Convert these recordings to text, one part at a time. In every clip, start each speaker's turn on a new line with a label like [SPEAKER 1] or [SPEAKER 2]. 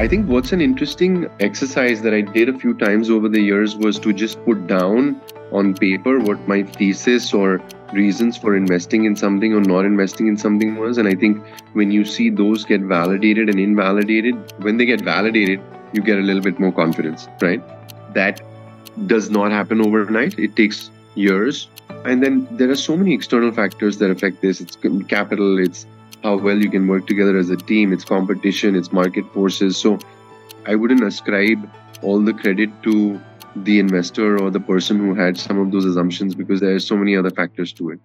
[SPEAKER 1] I think what's an interesting exercise that I did a few times over the years was to just put down on paper what my thesis or reasons for investing in something or not investing in something was. And I think when you see those get validated and invalidated, when they get validated, you get a little bit more confidence, right? That does not happen overnight. It takes years. And then there are so many external factors that affect this. It's capital, it's how well you can work together as a team, it's competition, it's market forces. So I wouldn't ascribe all the credit to the investor or the person who had some of those assumptions because there are so many other factors to it.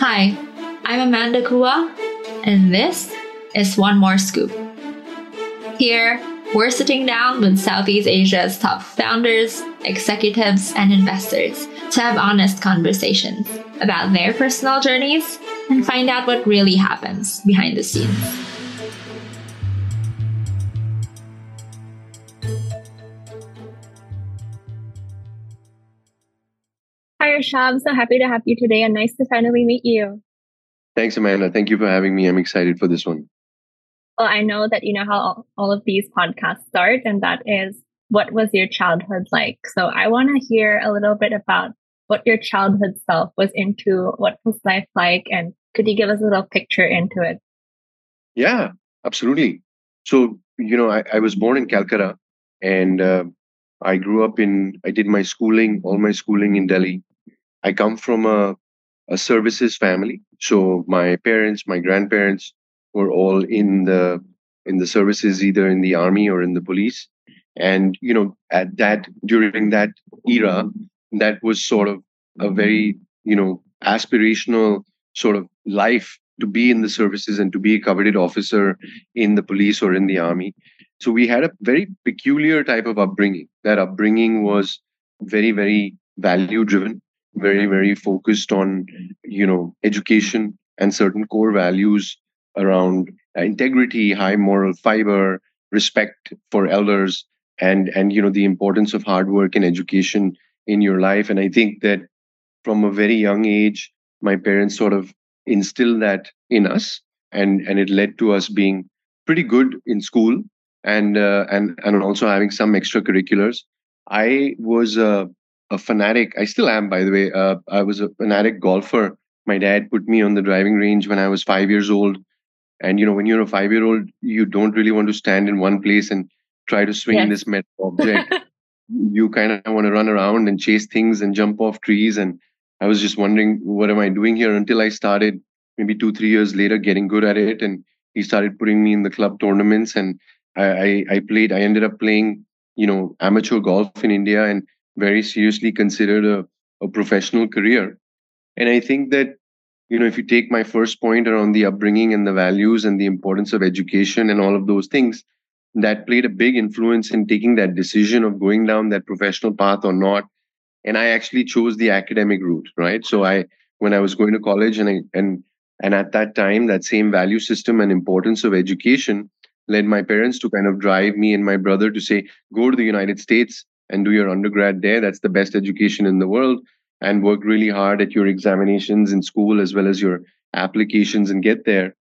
[SPEAKER 2] Hi, I'm Amanda Cua, and this is One More Scoop. Here, we're sitting down with Southeast Asia's top founders, executives, and investors to have honest conversations about their personal journeys and find out what really happens behind the scenes.
[SPEAKER 3] Hi, Rishab. I'm so happy to have you today and nice to finally meet you.
[SPEAKER 1] Thanks, Amanda. Thank you for having me. I'm excited for this one.
[SPEAKER 3] Well, I know that you know how all of these podcasts start, and that is what was your childhood like? So I want to hear a little bit about what your childhood self was into, what was life like, and could you give us a little picture into it?
[SPEAKER 1] Yeah, absolutely. So, you know, I, I was born in Calcutta and uh, I grew up in, I did my schooling, all my schooling in Delhi. I come from a, a services family. So my parents, my grandparents were all in the in the services, either in the army or in the police. And you know, at that during that era, that was sort of a very you know aspirational sort of life to be in the services and to be a coveted officer in the police or in the army so we had a very peculiar type of upbringing that upbringing was very very value driven very very focused on you know education and certain core values around integrity high moral fiber respect for elders and and you know the importance of hard work and education in your life. And I think that from a very young age, my parents sort of instilled that in us, and and it led to us being pretty good in school and uh, and and also having some extracurriculars. I was a, a fanatic. I still am, by the way. Uh, I was a fanatic golfer. My dad put me on the driving range when I was five years old. And you know, when you're a five-year-old, you don't really want to stand in one place and try to swing yes. this metal object. you kind of want to run around and chase things and jump off trees. And I was just wondering, what am I doing here? Until I started maybe two, three years later getting good at it. And he started putting me in the club tournaments. And I, I, I played, I ended up playing, you know, amateur golf in India and very seriously considered a, a professional career. And I think that, you know, if you take my first point around the upbringing and the values and the importance of education and all of those things, that played a big influence in taking that decision of going down that professional path or not. And i actually chose the academic route right? So i when i was going to college and I, and and at that time that same value system and importance of education led my parents to kind of drive me and my brother to say go to the united states and do your undergrad there. That's the best education in the world and work really hard at your examinations in school as well as your applications and get there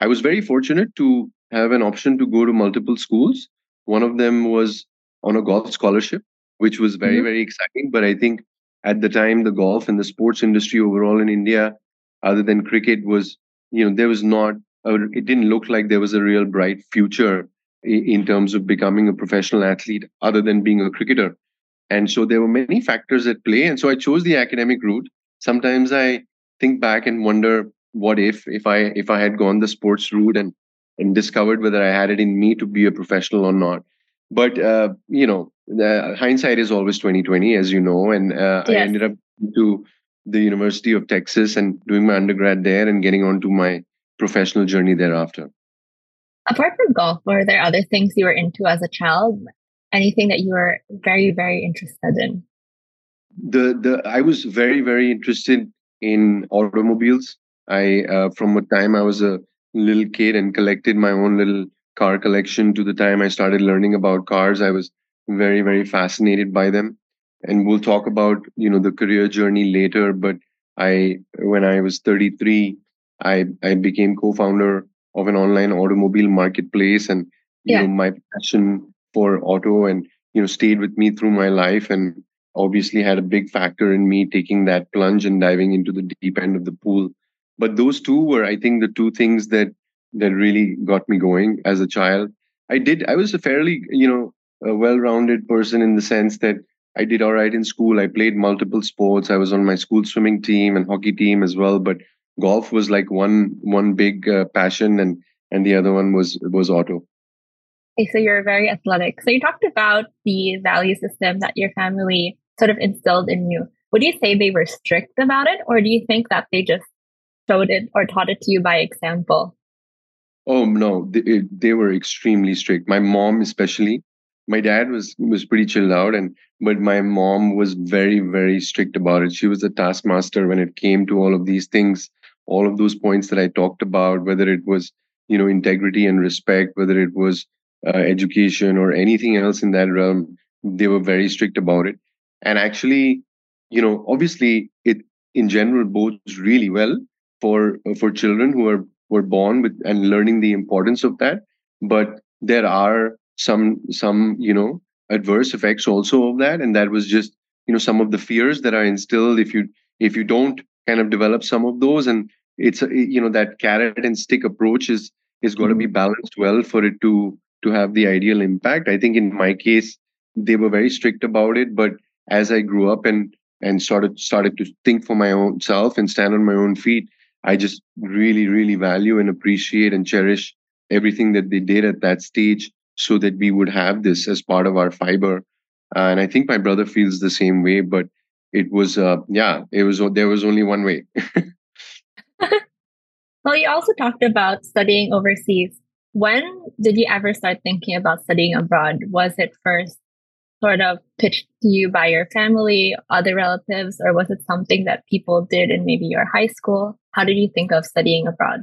[SPEAKER 1] i was very fortunate to have an option to go to multiple schools. One of them was on a golf scholarship, which was very, mm-hmm. very exciting. But I think at the time, the golf and the sports industry overall in India, other than cricket, was, you know, there was not, a, it didn't look like there was a real bright future in terms of becoming a professional athlete other than being a cricketer. And so there were many factors at play. And so I chose the academic route. Sometimes I think back and wonder what if if I if I had gone the sports route and and discovered whether I had it in me to be a professional or not. But uh, you know, hindsight is always twenty twenty, as you know. And uh, yes. I ended up to the University of Texas and doing my undergrad there and getting on to my professional journey thereafter.
[SPEAKER 3] Apart from golf, were there other things you were into as a child? Anything that you were very, very interested in?
[SPEAKER 1] The the I was very, very interested in automobiles. I uh, from a time I was a little kid and collected my own little car collection to the time I started learning about cars. I was very, very fascinated by them. And we'll talk about, you know, the career journey later. But I, when I was 33, I, I became co-founder of an online automobile marketplace. And you know my passion for auto and you know stayed with me through my life and obviously had a big factor in me taking that plunge and diving into the deep end of the pool. But those two were i think the two things that that really got me going as a child. I did i was a fairly you know a well-rounded person in the sense that i did all right in school. I played multiple sports. I was on my school swimming team and hockey team as well but golf was like one one big uh, passion and and the other one was was auto
[SPEAKER 3] so you're very athletic. So you talked about the value system that your family sort of instilled in you. Would you say they were strict about it or do you think that they just showed it or taught it to you by example?
[SPEAKER 1] Oh no they, eh, they were extremely strict. My mom especially. My dad was was pretty chilled out and but my mom was very very strict about it. She was a taskmaster when it came to all of these things all of those points that i talked about whether it was you know integrity and respect whether it was uh, education or anything else in that realm they were very strict about it. And actually you know obviously it in general bodes really well for for children who are were born with and learning the importance of that. But there are some some you know adverse effects also of that. And that was just you know some of the fears that are instilled if you if you don't kind of develop some of those. And it's you know that carrot and stick approach is is going to be mm-hmm. balanced well for it to to have the ideal impact i think in my case they were very strict about it but as i grew up and and started started to think for my own self and stand on my own feet i just really really value and appreciate and cherish everything that they did at that stage so that we would have this as part of our fiber. Uh, and I think my brother feels the same way, but it was, uh, yeah, it was, there was only one way.
[SPEAKER 3] well, you also talked about studying overseas. When did you ever start thinking about studying abroad? Was it first sort of pitched to you by your family, other relatives, or was it something that people did in maybe your high school? How did you think of studying abroad?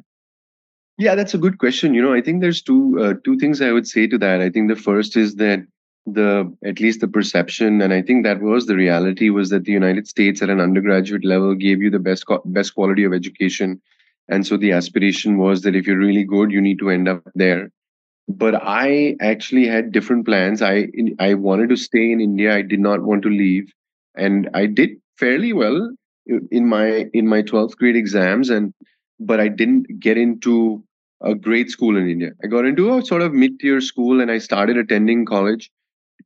[SPEAKER 1] Yeah, that's a good question. You know, I think there's two uh, two things I would say to that. I think the first is that the at least the perception, and I think that was the reality, was that the United States at an undergraduate level gave you the best best quality of education, and so the aspiration was that if you're really good, you need to end up there. But I actually had different plans. I I wanted to stay in India. I did not want to leave, and I did fairly well in my in my 12th grade exams and but I didn't get into a great school in India. I got into a sort of mid-tier school, and I started attending college,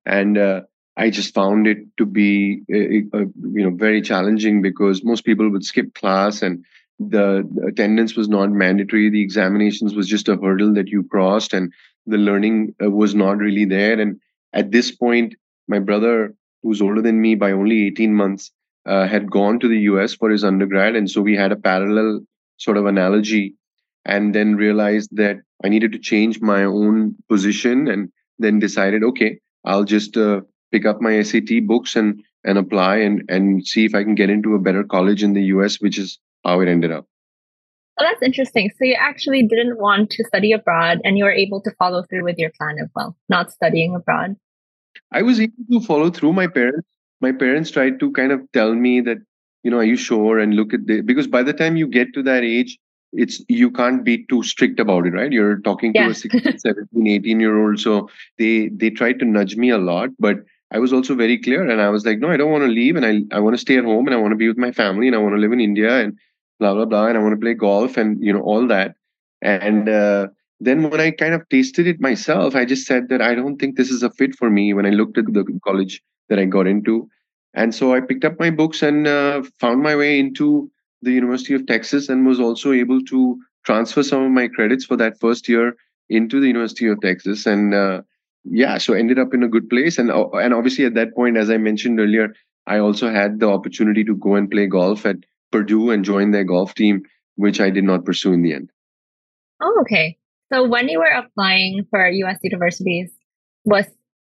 [SPEAKER 1] and uh, I just found it to be uh, uh, you know very challenging because most people would skip class and the, attendance was not mandatory. The examinations was just a hurdle that you crossed, and the learning uh, was not really there. And at this point, my brother, who's older than me by only 18 months, uh, had gone to the US for his undergrad. And so we had a parallel sort of analogy and then realized that I needed to change my own position and then decided, okay, I'll just uh, pick up my SAT books and and apply and and see if I can get into a better college in the US, which is how it ended up.
[SPEAKER 3] Well, that's interesting. So you actually didn't want to study abroad and you were able to follow through with your plan as well, not studying abroad.
[SPEAKER 1] I was able to follow through my parents. My parents tried to kind of tell me that you know are you sure and look at the because by the time you get to that age it's you can't be too strict about it right you're talking to yeah. a 16 17 18 year old so they they tried to nudge me a lot but i was also very clear and i was like no i don't want to leave and i, I want to stay at home and i want to be with my family and i want to live in india and blah blah blah and i want to play golf and you know all that and uh, then when i kind of tasted it myself i just said that i don't think this is a fit for me when i looked at the college that i got into and so I picked up my books and uh, found my way into the University of Texas and was also able to transfer some of my credits for that first year into the University of Texas. And uh, yeah, so ended up in a good place. And uh, and obviously at that point, as I mentioned earlier, I also had the opportunity to go and play golf at Purdue and join their golf team, which I did not pursue in the end.
[SPEAKER 3] Oh, okay. So when you were applying for U.S. universities, was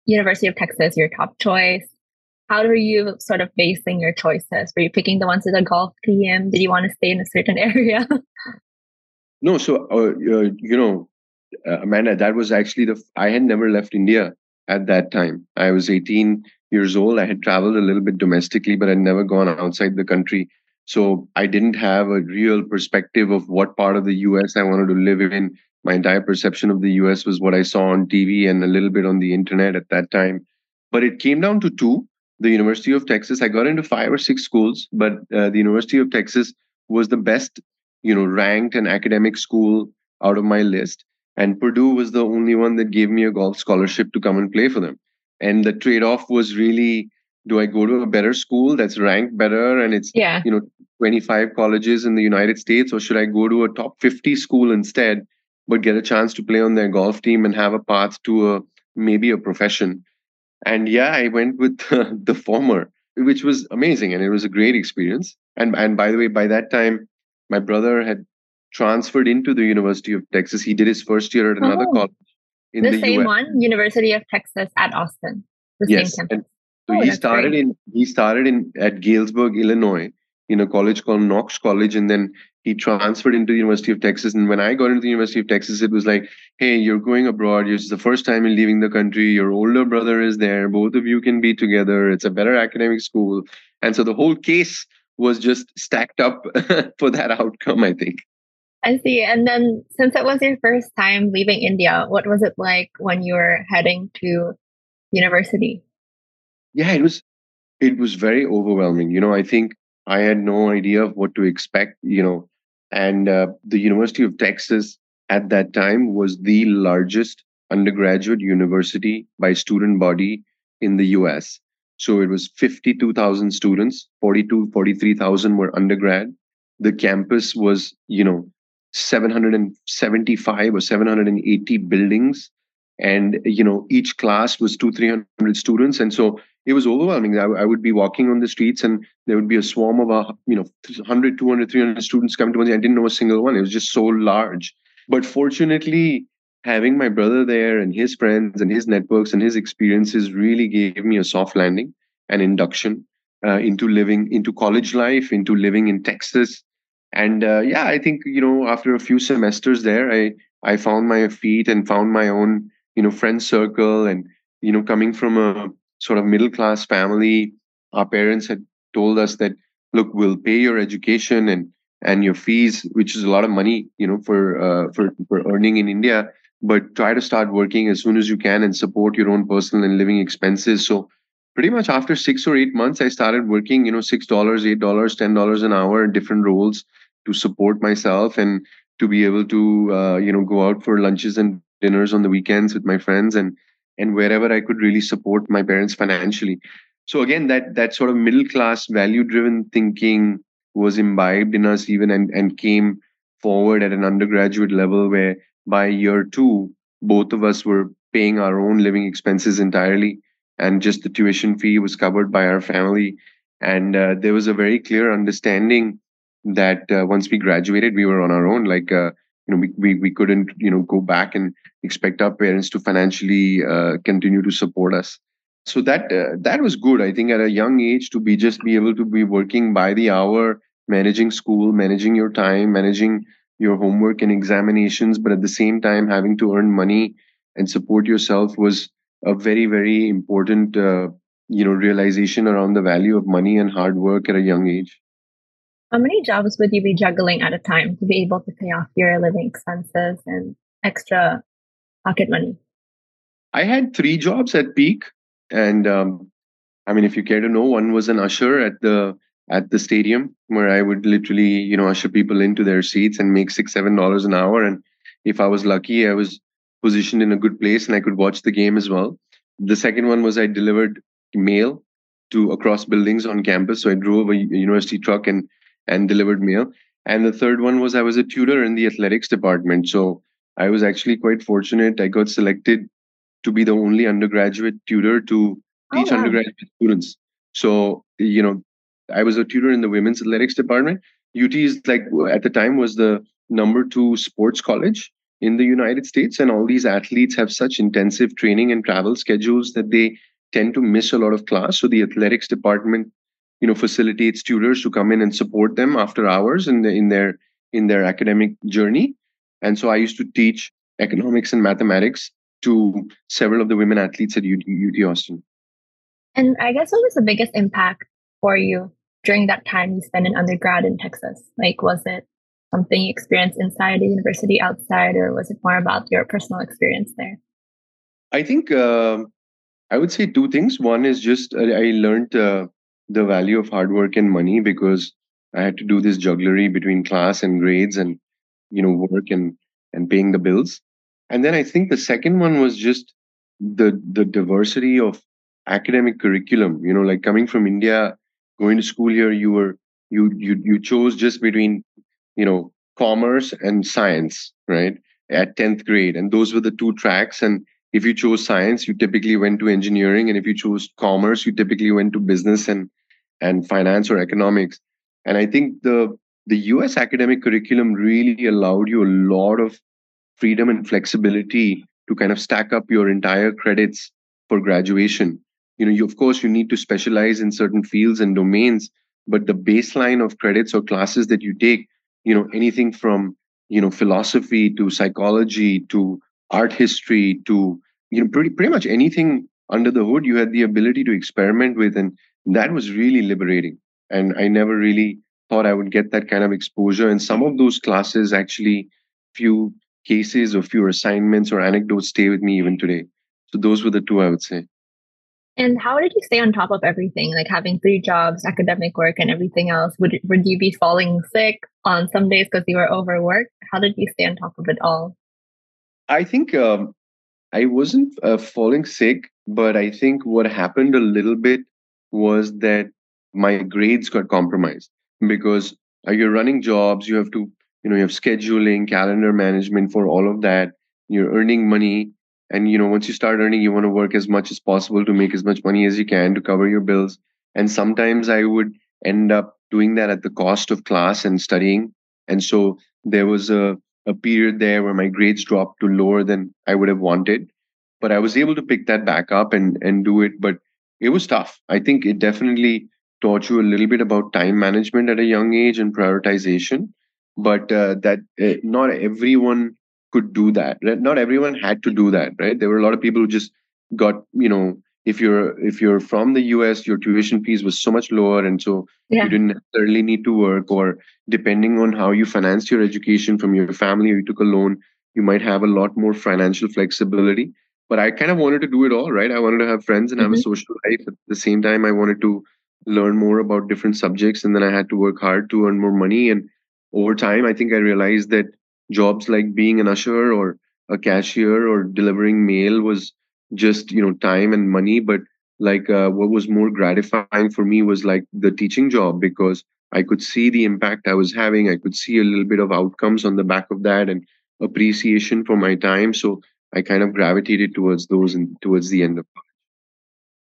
[SPEAKER 3] University of Texas your top choice? how were you sort of basing your choices? Were you picking the ones with a golf team? Did you want to stay in a certain area?
[SPEAKER 1] no, so uh, uh, you know, uh, Amanda, that was actually the I had never left India at that time. I was 18 years old. I had traveled a little bit domestically, but I'd never gone outside the country. So I didn't have a real perspective of what part of the US I wanted to live in my entire perception of the US was what I saw on TV and a little bit on the internet at that time. But it came down to two the University of Texas. I got into five or six schools, but uh, the University of Texas was the best, you know, ranked and academic school out of my list. And Purdue was the only one that gave me a golf scholarship to come and play for them. And the trade off was really do I go to a better school that's ranked better and it's, yeah. you know, 25 colleges in the United States, or should I go to a top 50 school instead, but get a chance to play on their golf team and have a path to a maybe a profession? And yeah, I went with the, the former, which was amazing and it was a great experience. And and by the way, by that time, my brother had transferred into the University of Texas. He did his first year at another oh, college
[SPEAKER 3] in the, the same US. one, University of Texas at Austin. The
[SPEAKER 1] yes. same campus. So oh, he started great. in he started in at Galesburg, Illinois, in a college called Knox College, and then he transferred into the University of Texas. And when I got into the University of Texas, it was like, hey, you're going abroad. It's the first time you're leaving the country. Your older brother is there. Both of you can be together. It's a better academic school. And so the whole case was just stacked up for that outcome, I think.
[SPEAKER 3] I see. And then since it was your first time leaving India, what was it like when you were heading to university?
[SPEAKER 1] Yeah, it was it was very overwhelming. You know, I think I had no idea of what to expect, you know, and uh, the University of Texas at that time was the largest undergraduate university by student body in the US. So it was 52,000 students, 42, 43,000 were undergrad. The campus was, you know, 775 or 780 buildings and you know each class was two 300 students and so it was overwhelming I, I would be walking on the streets and there would be a swarm of a you know 100 200 300 students coming to me. I didn't know a single one. It was just so large. But fortunately having my brother there and his friends and his networks and his experiences really gave me a soft landing an induction uh, into living into college life into living in texas. And uh, yeah i think you know after a few semesters there i i found my feet and found my own you know friend circle and you know coming from a sort of middle class family. Our parents had told us that look we'll pay your education and and your fees which is a lot of money you know for uh, for for earning in india. But try to start working as soon as you can and support your own personal and living expenses. So pretty much after 6 or 8 months i started working you know $6 $8 $10 an hour in different roles to support myself and to be able to uh, you know go out for lunches and dinners on the weekends with my friends and and wherever I could really support my parents financially. So again, that that sort of middle class value driven thinking was imbibed in us even and, and came forward at an undergraduate level where by year two, both of us were paying our own living expenses entirely and just the tuition fee was covered by our family. And uh, there was a very clear understanding that uh, once we graduated, we were on our own. Like uh, you know we, we, we couldn't you know go back and expect our parents to financially uh, continue to support us. So that uh, that was good. I think at a young age to be just be able to be working by the hour managing school managing your time managing your homework and examinations but at the same time having to earn money and support yourself was a very very important uh, you know realization around the value of money and hard work at a young age
[SPEAKER 3] how many jobs would you be juggling at a time to be able to pay off your living expenses and extra pocket money?
[SPEAKER 1] I had three jobs at peak, and um, I mean, if you care to know, one was an usher at the at the stadium where I would literally, you know, usher people into their seats and make six, seven dollars an hour. And if I was lucky, I was positioned in a good place and I could watch the game as well. The second one was I delivered mail to across buildings on campus. So I drove a university truck and and delivered mail. And the third one was I was a tutor in the athletics department. So I was actually quite fortunate. I got selected to be the only undergraduate tutor to oh, teach oh, wow. undergraduate students. So, you know, I was a tutor in the women's athletics department. UT is like at the time was the number two sports college in the United States. And all these athletes have such intensive training and travel schedules that they tend to miss a lot of class. So the athletics department you know facilitates tutors to come in and support them after hours in, the, in their in their academic journey and so i used to teach economics and mathematics to several of the women athletes at UT, UT austin
[SPEAKER 3] and i guess what was the biggest impact for you during that time you spent in undergrad in texas like was it something you experienced inside the university, outside, or was it more about your personal experience there?
[SPEAKER 1] I think uh, I would say two things. One is just uh, I learned uh, the value of hard work and money because I had to do this jugglery between class and grades and you know work and and paying the bills. And then I think the second one was just the the diversity of academic curriculum. You know, like coming from India, going to school here, you were you you you chose just between you know commerce and science, right? At tenth grade, and those were the two tracks. And if you chose science, you typically went to engineering, and if you chose commerce, you typically went to business and and finance or economics. And I think the the US academic curriculum really allowed you a lot of freedom and flexibility to kind of stack up your entire credits for graduation you know you, of course you need to specialize in certain fields and domains but the baseline of credits or classes that you take you know anything from you know philosophy to psychology to art history to you know pretty pretty much anything under the hood you had the ability to experiment with and that was really liberating and i never really thought i would get that kind of exposure and some of those classes actually few cases or few assignments or anecdotes stay with me even today so those were the two i would say
[SPEAKER 3] and how did you stay on top of everything, like having three jobs, academic work, and everything else? Would would you be falling sick on some days because you were overworked? How did you stay on top of it all?
[SPEAKER 1] I think um, I wasn't uh, falling sick, but I think what happened a little bit was that my grades got compromised because uh, you're running jobs, you have to, you know, you have scheduling, calendar management for all of that. You're earning money, and you know once you start earning you want to work as much as possible to make as much money as you can to cover your bills and sometimes i would end up doing that at the cost of class and studying and so there was a, a period there where my grades dropped to lower than i would have wanted but i was able to pick that back up and and do it but it was tough i think it definitely taught you a little bit about time management at a young age and prioritization but uh, that uh, not everyone could do that. Right? Not everyone had to do that, right? There were a lot of people who just got, you know, if you're if you're from the US, your tuition fees was so much lower, and so yeah. you didn't necessarily need to work. Or depending on how you financed your education from your family, or you took a loan, you might have a lot more financial flexibility. But I kind of wanted to do it all, right? I wanted to have friends and mm-hmm. have a mm-hmm. social life. At the same time, I wanted to learn more about different subjects, and then I had to work hard to earn more money. And over time, I think I realized that jobs like being an usher or a cashier or delivering mail was just you know time and money but like uh, what was more gratifying for me was like the teaching job because i could see the impact i was having i could see a little bit of outcomes on the back of that and appreciation for my time so i kind of gravitated towards those and towards the end of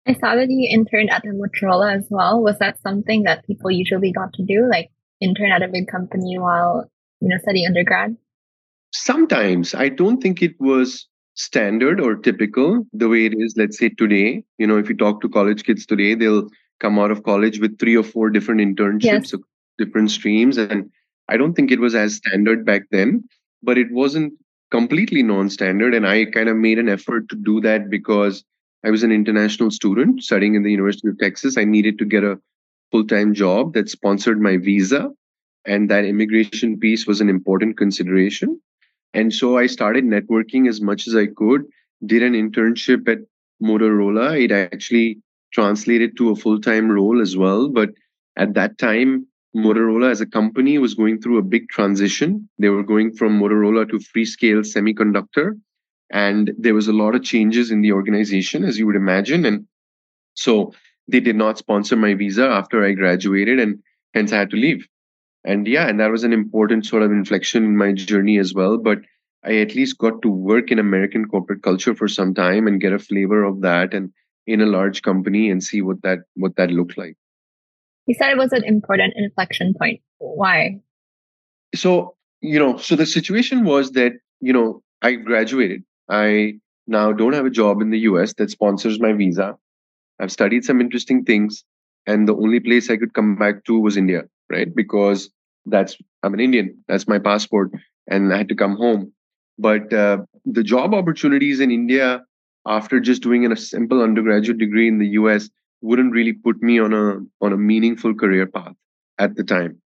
[SPEAKER 3] I saw that you interned at the Motorola as well. Was that something that people usually got to do, like intern at a big company while you know studying undergrad?
[SPEAKER 1] Sometimes I don't think it was standard or typical the way it is, let's say today. You know, if you talk to college kids today, they'll come out of college with three or four different internships, yes. different streams. And I don't think it was as standard back then, but it wasn't completely non standard. And I kind of made an effort to do that because I was an international student studying in the University of Texas. I needed to get a full time job that sponsored my visa. And that immigration piece was an important consideration. And so I started networking as much as I could, did an internship at Motorola. It actually translated to a full time role as well. But at that time, Motorola as a company was going through a big transition. They were going from Motorola to Freescale Semiconductor. And there was a lot of changes in the organization, as you would imagine. And so they did not sponsor my visa after I graduated, and hence I had to leave and yeah and that was an important sort of inflection in my journey as well. But i at least got to work in american corporate culture for some time and get a flavor of that and in a large company and see what that what that looked like.
[SPEAKER 3] You said it was an important inflection point. Why?
[SPEAKER 1] So you know so the situation was that you know i graduated. I now don't have a job in the us that sponsors my visa. I've studied some interesting things and the only place i could come back to was india right? Because that's I'm an Indian. That's my passport, and I had to come home. But uh, the job opportunities in India after just doing a simple undergraduate degree in the US wouldn't really put me on a on a meaningful career path at the time.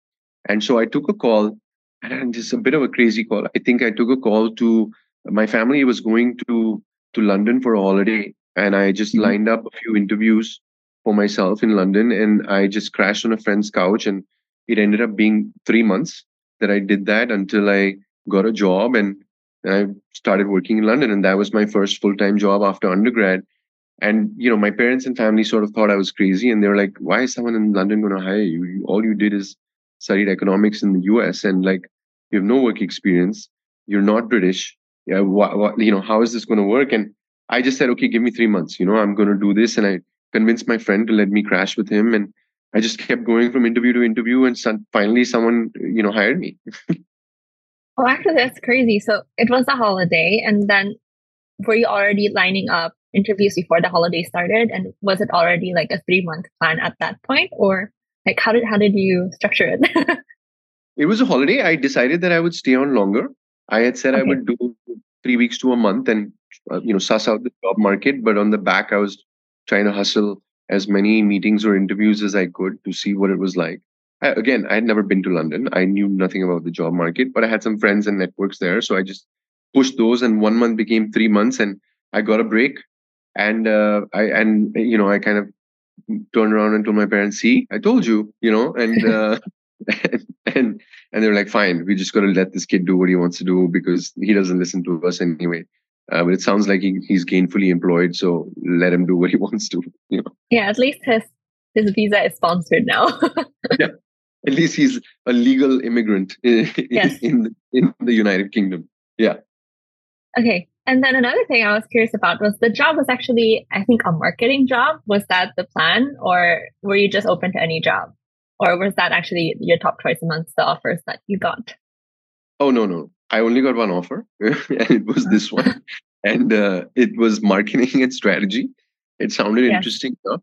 [SPEAKER 1] And so I took a call and it's a bit of a crazy call. I think I took a call to my family was going to to London for a holiday, and I just mm-hmm. lined up a few interviews for myself in London, and I just crashed on a friend's couch, and it ended up being three months that I did that until I got a job and I started working in London, and that was my first full time job after undergrad. And you know, my parents and family sort of thought I was crazy, and they were like, "Why is someone in London going to hire you? All you did is studied economics in the U.S. and like you have no work experience. You're not British. Yeah, what, you know, how is this going to work?" And I just said, "Okay, give me three months. You know, I'm going to do this." And I convinced my friend to let me crash with him, and I just kept going from interview to interview, and some, finally, someone you know hired me.
[SPEAKER 3] oh, actually, that's crazy. So it was a holiday, and then were you already lining up interviews before the holiday started and was it already like a three month plan at that point or like how did how did you structure it
[SPEAKER 1] it was a holiday i decided that i would stay on longer i had said okay. i would do three weeks to a month and uh, you know suss out the job market but on the back i was trying to hustle as many meetings or interviews as i could to see what it was like I, again i had never been to london i knew nothing about the job market but i had some friends and networks there so i just pushed those and one month became three months and i got a break and uh, I and you know I kind of turned around and told my parents, "See, I told you," you know, and uh, and and they're like, "Fine, we just got to let this kid do what he wants to do because he doesn't listen to us anyway." Uh, but it sounds like he, he's gainfully employed, so let him do what he wants to. You know?
[SPEAKER 3] Yeah, at least his his visa is sponsored now.
[SPEAKER 1] yeah, at least he's a legal immigrant in, yes. in, in the United Kingdom. Yeah.
[SPEAKER 3] Okay, and then another thing I was curious about was the job was actually, I think, a marketing job. Was that the plan, or were you just open to any job, or was that actually your top choice amongst the offers that you got?
[SPEAKER 1] Oh no, no, I only got one offer, and it was this one, and uh, it was marketing and strategy. It sounded interesting enough.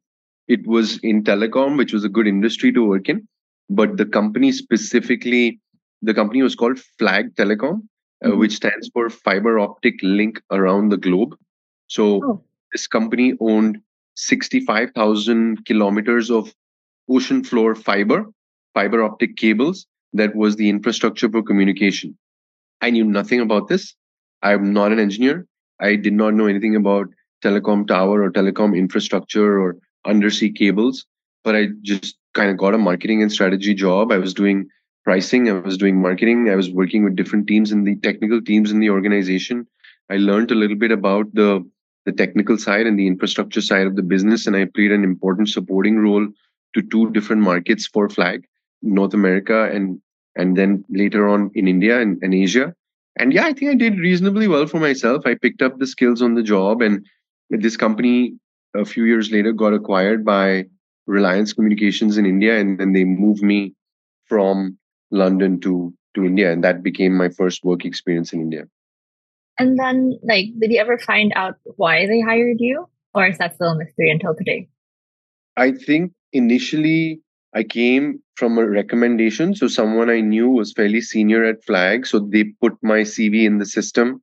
[SPEAKER 1] It was in telecom, which was a good industry to work in, but the company specifically, the company was called Flag Telecom, uh, mm-hmm. which stands for Fiber Optic Link Around the Globe. So oh. this company owned 65,000 kilometers of ocean floor fiber, fiber optic cables. That was the infrastructure for communication. I knew nothing about this. I'm not an engineer. I did not know anything about telecom tower or telecom infrastructure or undersea cables, but I just kind of got a marketing and strategy job. I was doing pricing i was doing marketing i was working with different teams in the technical teams in the organization i learned a little bit about the the technical side and the infrastructure side of the business and i played an important supporting role to two different markets for flag north america and and then later on in india and, and asia and yeah i think i did reasonably well for myself i picked up the skills on the job and this company a few years later got acquired by reliance communications in india and then they moved me from London to to India, and that became my first work experience in India.
[SPEAKER 3] And then, like, did you ever find out why they hired you, or is that still a mystery until today?
[SPEAKER 1] I think initially I came from a recommendation. So someone I knew was fairly senior at Flag, so they put my CV in the system,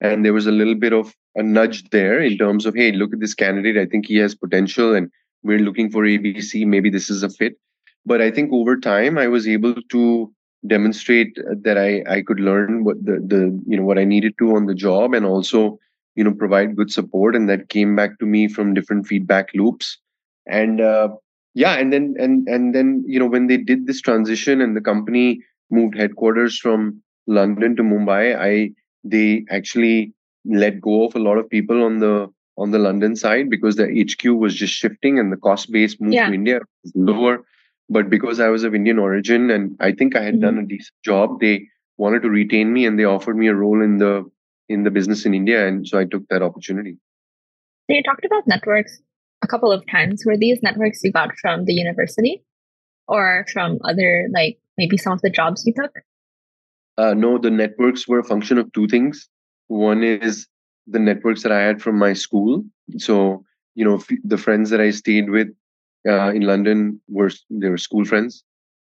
[SPEAKER 1] and there was a little bit of a nudge there in terms of, hey, look at this candidate. I think he has potential, and we're looking for ABC. Maybe this is a fit but i think over time i was able to demonstrate that i i could learn what the the you know what i needed to on the job and also you know provide good support and that came back to me from different feedback loops and uh, yeah and then and and then you know when they did this transition and the company moved headquarters from london to mumbai i they actually let go of a lot of people on the on the london side because the hq was just shifting and the cost base moved yeah. to india lower but because I was of Indian origin and I think I had mm-hmm. done a decent job, they wanted to retain me and they offered me a role in the in the business in India, and so I took that opportunity.
[SPEAKER 3] So you talked about networks a couple of times. Were these networks you got from the university, or from other like maybe some of the jobs you took?
[SPEAKER 1] Uh, no, the networks were a function of two things. One is the networks that I had from my school. So you know, f- the friends that I stayed with uh, in London were they were school friends,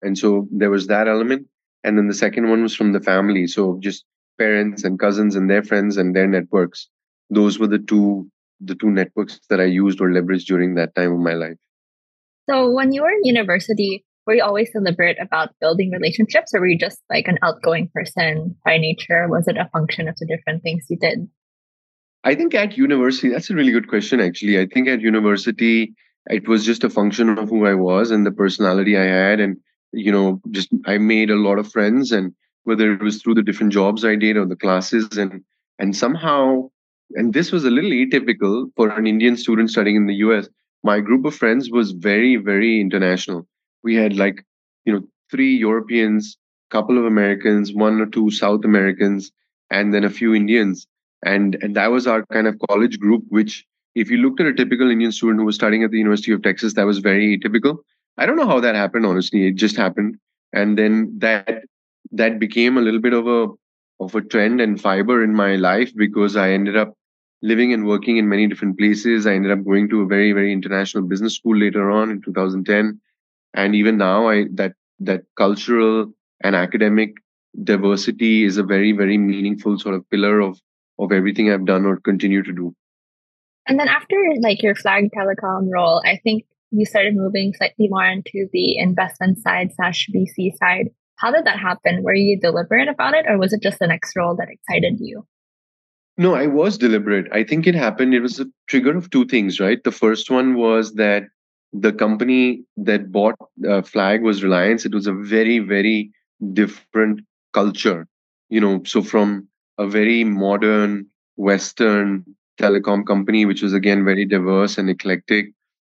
[SPEAKER 1] and so there was that element. And then the second one was from the family, so just parents and cousins and their friends and their networks. Those were the two the two networks that I used or leveraged during that time of my life.
[SPEAKER 3] So when you were in university, were you always deliberate about building relationships or were you just like an outgoing person by nature? Was it a function of the different things you did?
[SPEAKER 1] I think at university, that's a really good question, actually. I think at university, it was just a function of who I was and the personality I had. And, you know, just I made a lot of friends and whether it was through the different jobs I did or the classes and and somehow and this was a little atypical for an Indian student studying in the US. My group of friends was very, very international. We had like, you know, three Europeans, couple of Americans, one or two South Americans, and then a few Indians. And and that was our kind of college group, which if you looked at a typical Indian student who was studying at the University of Texas, that was very atypical. I don't know how that happened, honestly. It just happened. And then that that became a little bit of a of a trend and fiber in my life because I ended up living and working in many different places. I ended up going to a very, very international business school later on in 2010. And even now, I that that cultural and academic diversity is a very, very meaningful sort of pillar of of everything I've done or continue to do.
[SPEAKER 3] And then after like your flag telecom role, I think you started moving slightly more into the investment side slash VC side. How did that happen? Were you deliberate about it or was it just the next role that excited you?
[SPEAKER 1] No, I was deliberate. I think it happened. It was a trigger of two things, right? The first one was that the company that bought uh, Flag was Reliance. It was a very, very different culture, you know. So from a very modern Western telecom company, which was again very diverse and eclectic,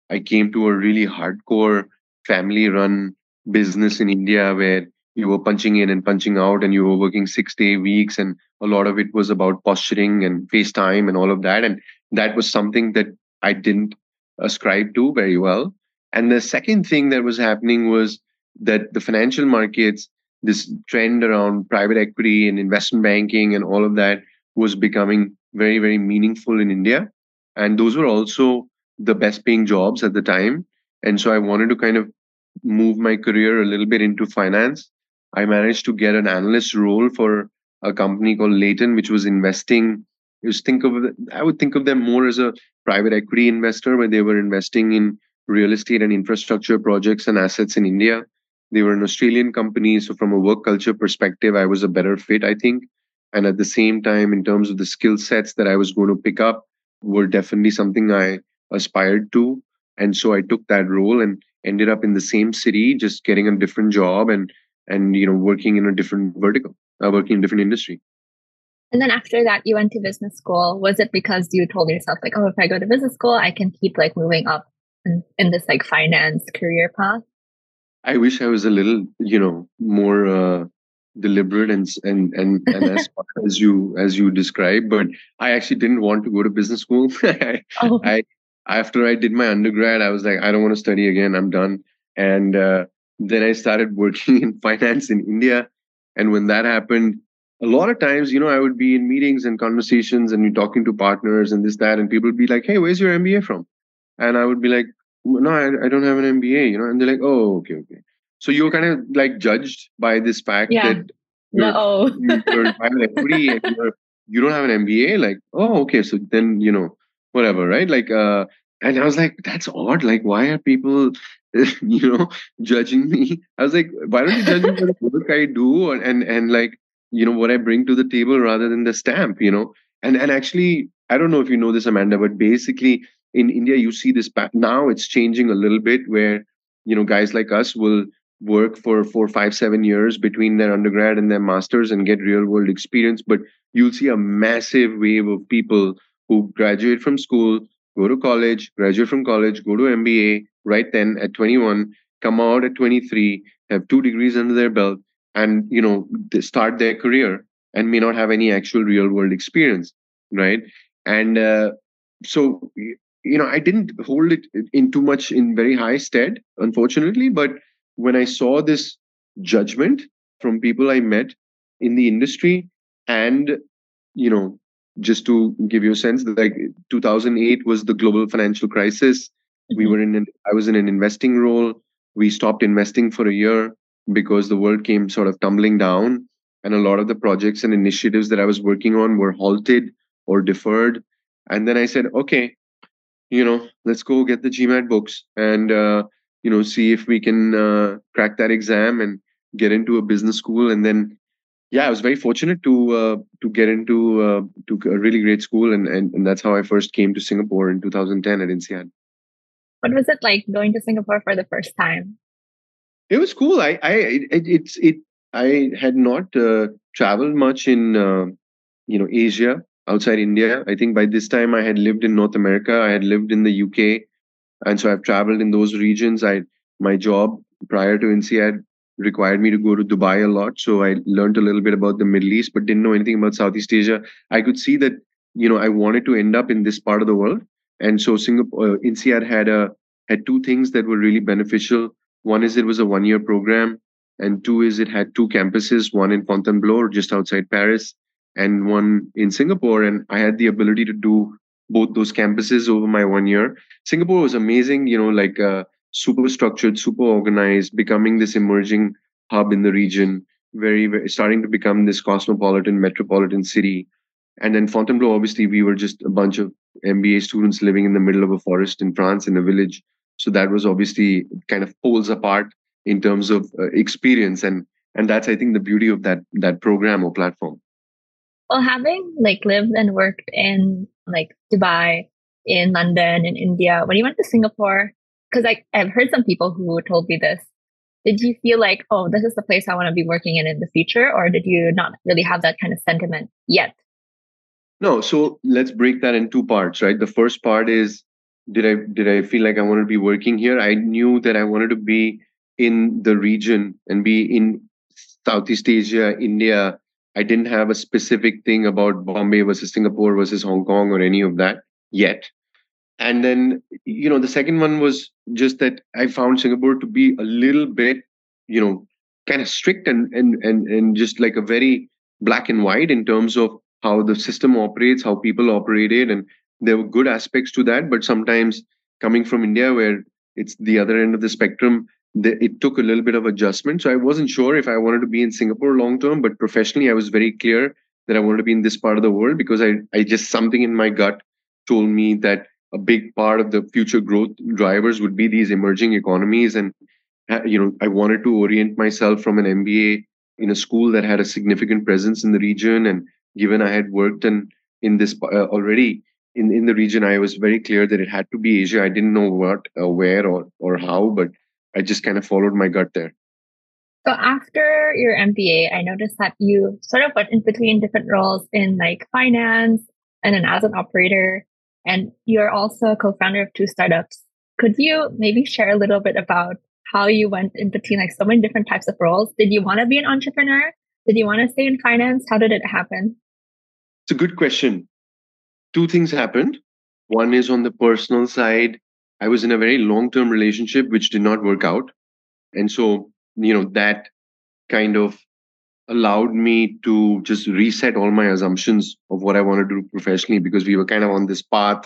[SPEAKER 1] I came to a really hardcore family-run business in India where you were punching in and punching out and you were working six day weeks and a lot of it was about posturing and face time and all of that. And that was something that I didn't ascribe to very well. And the second thing that was happening was that the financial markets, this trend around private equity and investment banking and all of that was becoming very, very meaningful in India. And those were also the best paying jobs at the time. And so I wanted to kind of move my career a little bit into finance I managed to get an analyst role for a company called Leighton, which was investing. Just think of I would think of them more as a private equity investor, where they were investing in real estate and infrastructure projects and assets in India. They were an Australian company, so from a work culture perspective, I was a better fit, I think. And at the same time, in terms of the skill sets that I was going to pick up, were definitely something I aspired to. And so I took that role and ended up in the same city, just getting a different job and and you know working in a different vertical uh, working in different industry.
[SPEAKER 3] And then after that you went to business school. Was it because you told yourself like oh if i go to business school i can keep like moving up in, in this like finance career path
[SPEAKER 1] i wish i was a little you know more uh, deliberate and and and, and as as you as you described but i actually didn't want to go to business school. I, oh. I after i did my undergrad i was like i don't want to study again. I'm done. And uh, then I started working in finance in India. And when that happened, a lot of times, you know, I would be in meetings and conversations and you're talking to partners and this, that, and people would be like, hey, where's your MBA from? And I would be like, no, I, I don't have an MBA, you know, and they're like, oh, okay, okay. So you're kind of like judged by this fact yeah. that
[SPEAKER 3] you're, no.
[SPEAKER 1] you're in private equity and you're, you don't have an MBA. Like, oh, okay. So then, you know, whatever, right? Like, uh, and I was like, that's odd. Like, why are people you know, judging me. I was like, why don't you judge me for the work I do and, and and like, you know, what I bring to the table rather than the stamp, you know? And and actually, I don't know if you know this, Amanda, but basically in India, you see this now it's changing a little bit where, you know, guys like us will work for four, five, seven years between their undergrad and their masters and get real world experience. But you'll see a massive wave of people who graduate from school, go to college, graduate from college, go to MBA, right then at 21, come out at 23, have two degrees under their belt, and you know start their career and may not have any actual real world experience, right? And uh, so you know, I didn't hold it in too much in very high stead, unfortunately. But when I saw this judgment from people I met in the industry, and you know, just to give you a sense, like 2008 was the global financial crisis. Mm-hmm. We were in an, I was in an investing role. We stopped investing for a year because the world came sort of tumbling down. And a lot of the projects and initiatives that I was working on were halted or deferred. And then I said, okay, you know, let's go get the GMAT books and, uh, you know see if we can uh, crack that exam and get into a business school and then yeah i was very fortunate to uh, to get into uh, to a really great school and, and and that's how i first came to singapore in 2010 at INSEAD
[SPEAKER 3] what was it like going to singapore for the first time
[SPEAKER 1] it was cool i i it, it's it i had not uh, traveled much in uh, you know asia outside india i think by this time i had lived in north america i had lived in the uk and so i've traveled in those regions i my job prior to INSEAD required me to go to Dubai a lot. So I learned a little bit about the Middle East, but didn't know anything about Southeast Asia. I could see that, you know, I wanted to end up in this part of the world. And so Singapore, uh, INSEAD had a had two things that were really beneficial. One is it was a one year program, and two is it had two campuses, one in Fontainebleau, just outside Paris, and one in Singapore. And I had the ability to do both those campuses over my one year. Singapore was amazing, you know, like uh, super structured, super organized, becoming this emerging hub in the region, very, very starting to become this cosmopolitan, metropolitan city. And then Fontainebleau, obviously, we were just a bunch of MBA students living in the middle of a forest in France in a village. So that was obviously kind of poles apart in terms of uh, experience, and and that's I think the beauty of that that program or platform.
[SPEAKER 3] Well, having like lived and worked in like Dubai, in London, in India, when you went to Singapore, because I've heard some people who told me this. Did you feel like, oh, this is the place I want to be working in in the future? Or did you not really have that kind of sentiment yet?
[SPEAKER 1] No, so let's break that in two parts, right? The first part is did I did I feel like I wanted to be working here? I knew that I wanted to be in the region and be in Southeast Asia, India. I didn't have a specific thing about Bombay versus Singapore versus Hong Kong or any of that yet and then you know the second one was just that i found singapore to be a little bit you know kind of strict and and and, and just like a very black and white in terms of how the system operates how people operated and there were good aspects to that but sometimes coming from india where it's the other end of the spectrum it took a little bit of adjustment. So i wasn't sure if i wanted to be in singapore long term but professionally i was very clear that i wanted to be in this part of the world because i i just something in my gut told me that a big part of the future growth drivers would be these emerging economies and uh, you know i wanted to orient myself from an mba in a school that had a significant presence in the region and given i had worked in in this uh, already in in the region i was very clear that it had to be asia i didn't know what uh, where or or how but i just kind of followed my gut there
[SPEAKER 3] so after your mba i noticed that you sort of went in between different roles in like finance and then as an operator and you're also a co-founder of two startups. Could you maybe share a little bit about how you went in between like so many different types of roles? Did you want to be an entrepreneur? Did you want to stay in finance? How did it happen?
[SPEAKER 1] It's a good question. Two things happened. One is on the personal side. I was in a very long-term relationship which did not work out. And so, you know, that kind of allowed me to just reset all my assumptions of what I wanted to do professionally because we were kind of on this path.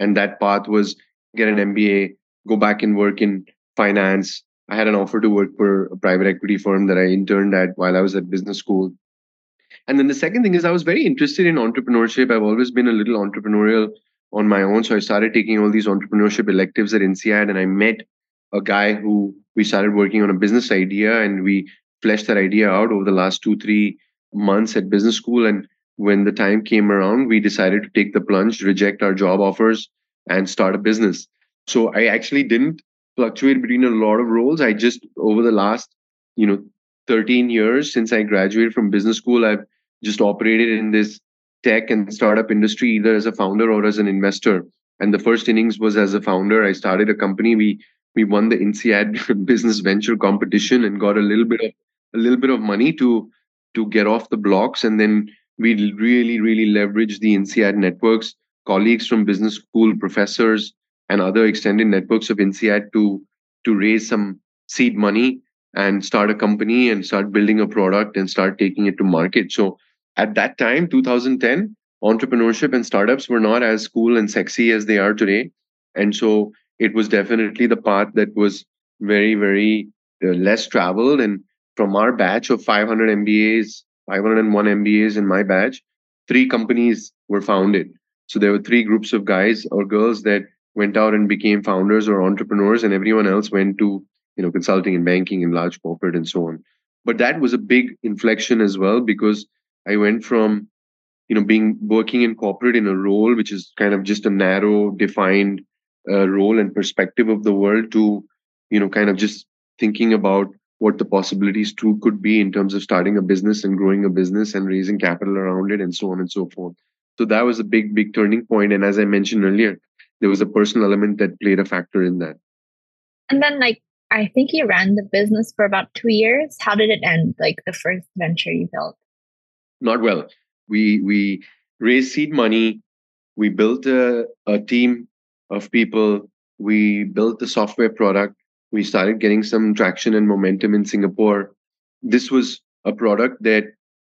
[SPEAKER 1] And that path was get an MBA, go back and work in finance. I had an offer to work for a private equity firm that I interned at while I was at business school. And then the second thing is I was very interested in entrepreneurship. I've always been a little entrepreneurial on my own. So I started taking all these entrepreneurship electives at INSEAD and I met a guy who we started working on a business idea and we fleshed that idea out over the last two, three months at business school. And when the time came around, we decided to take the plunge, reject our job offers, and start a business. So I actually didn't fluctuate between a lot of roles. I just, over the last, you know, 13 years since I graduated from business school, I've just operated in this tech and startup industry either as a founder or as an investor. And the first innings was as a founder. I started a company. We we won the INSEAD business venture competition and got a little bit of a little bit of money to to get off the blocks and then we really really leveraged the INSEAD networks colleagues from business school professors and other extended networks of INSEAD to to raise some seed money and start a company and start building a product and start taking it to market so at that time 2010 entrepreneurship and startups were not as cool and sexy as they are today and so it was definitely the path that was very very uh, less traveled and from our batch of 500 MBAs, 501 MBAs in my batch, three companies were founded. So there were three groups of guys or girls that went out and became founders or entrepreneurs, and everyone else went to you know consulting and banking and large corporate and so on. But that was a big inflection as well because I went from you know being working in corporate in a role which is kind of just a narrow defined uh, role and perspective of the world to you know kind of just thinking about what the possibilities too could be in terms of starting a business and growing a business and raising capital around it and so on and so forth. So that was a big big turning point. and as i mentioned earlier there was a personal element that played a factor in that.
[SPEAKER 3] And then like i think you ran the business for about two years. How did it end? Like the first venture you built
[SPEAKER 1] not well. We we raised seed money. We built a, a team of people. We built the software product. We started getting some traction and momentum in singapore. This was a product that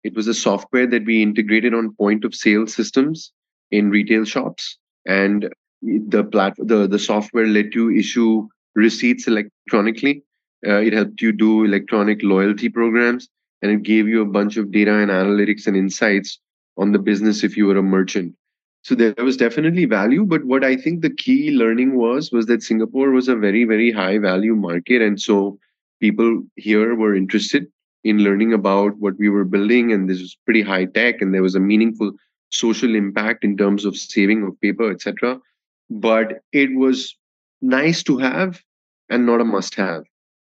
[SPEAKER 1] it was a software that we integrated on point of sale systems in retail shops. And the plat- the, the software let you issue receipts electronically. Uh, it helped you do electronic loyalty programs and it gave you a bunch of data and analytics and insights on the business if you were a merchant. So there was definitely value but what i think the key learning was was that singapore was a very very high value market and so people here were interested in learning about what we were building and this was pretty high tech and there was a meaningful social impact in terms of saving of paper etc but it was nice to have and not a must have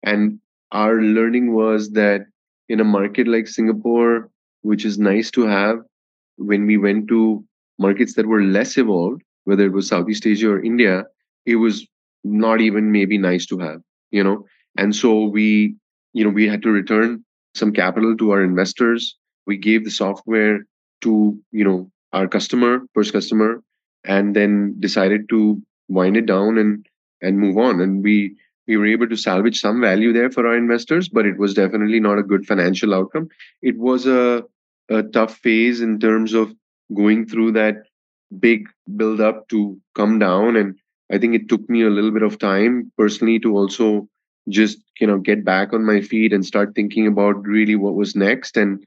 [SPEAKER 1] and our learning was that in a market like singapore which is nice to have when we went to markets that were less evolved, whether it was Southeast Asia or India, it was not even maybe nice to have, you know. And so we, you know, we had to return some capital to our investors. We gave the software to, you know, our customer, first customer, and then decided to wind it down and and move on. And we we were able to salvage some value there for our investors, but it was definitely not a good financial outcome. It was a a tough phase in terms of going through that big build up to come down and i think it took me a little bit of time personally to also just you know get back on my feet and start thinking about really what was next and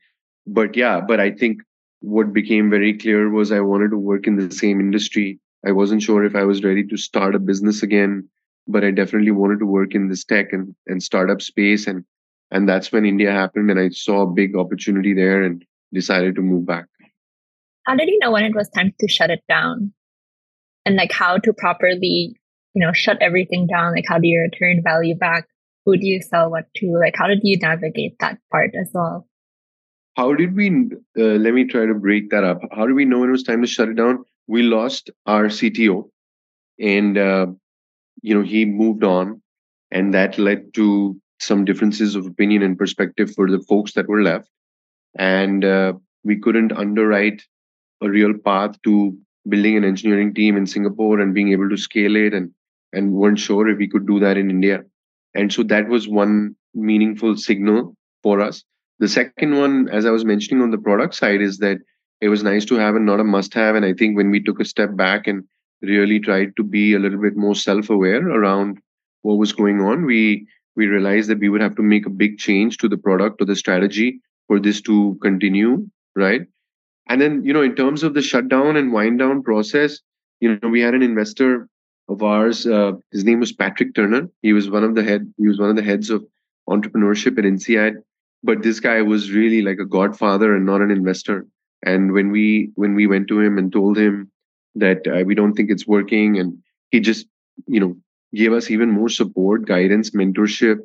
[SPEAKER 1] but yeah but i think what became very clear was i wanted to work in the same industry i wasn't sure if i was ready to start a business again but i definitely wanted to work in this tech and, and startup space and and that's when india happened and i saw a big opportunity there and decided to move back.
[SPEAKER 3] How did you know when it was time to shut it down? And like how to properly, you know, shut everything down? Like how do you return value back? Who do you sell what to? Like how did you navigate that part as well?
[SPEAKER 1] How did we, uh, let me try to break that up. How did we know when it was time to shut it down? We lost our CTO and, uh, you know, he moved on and that led to some differences of opinion and perspective for the folks that were left and uh, we couldn't underwrite a real path to building an engineering team in Singapore and being able to scale it and and weren't sure if we could do that in India. And so that was one meaningful signal for us. The second one, as I was mentioning on the product side, is that it was nice to have and not a must have. And I think when we took a step back and really tried to be a little bit more self-aware around what was going on, we we realized that we would have to make a big change to the product or the strategy for this to continue, right? And then, you know, in terms of the shutdown and wind down process, you know, we had an investor of ours. Uh, his name was Patrick Turner. He was one of the head. He was one of the heads of entrepreneurship at INSEAD. But this guy was really like a godfather and not an investor. And when we when we went to him and told him that uh, we don't think it's working, and he just you know gave us even more support, guidance, mentorship,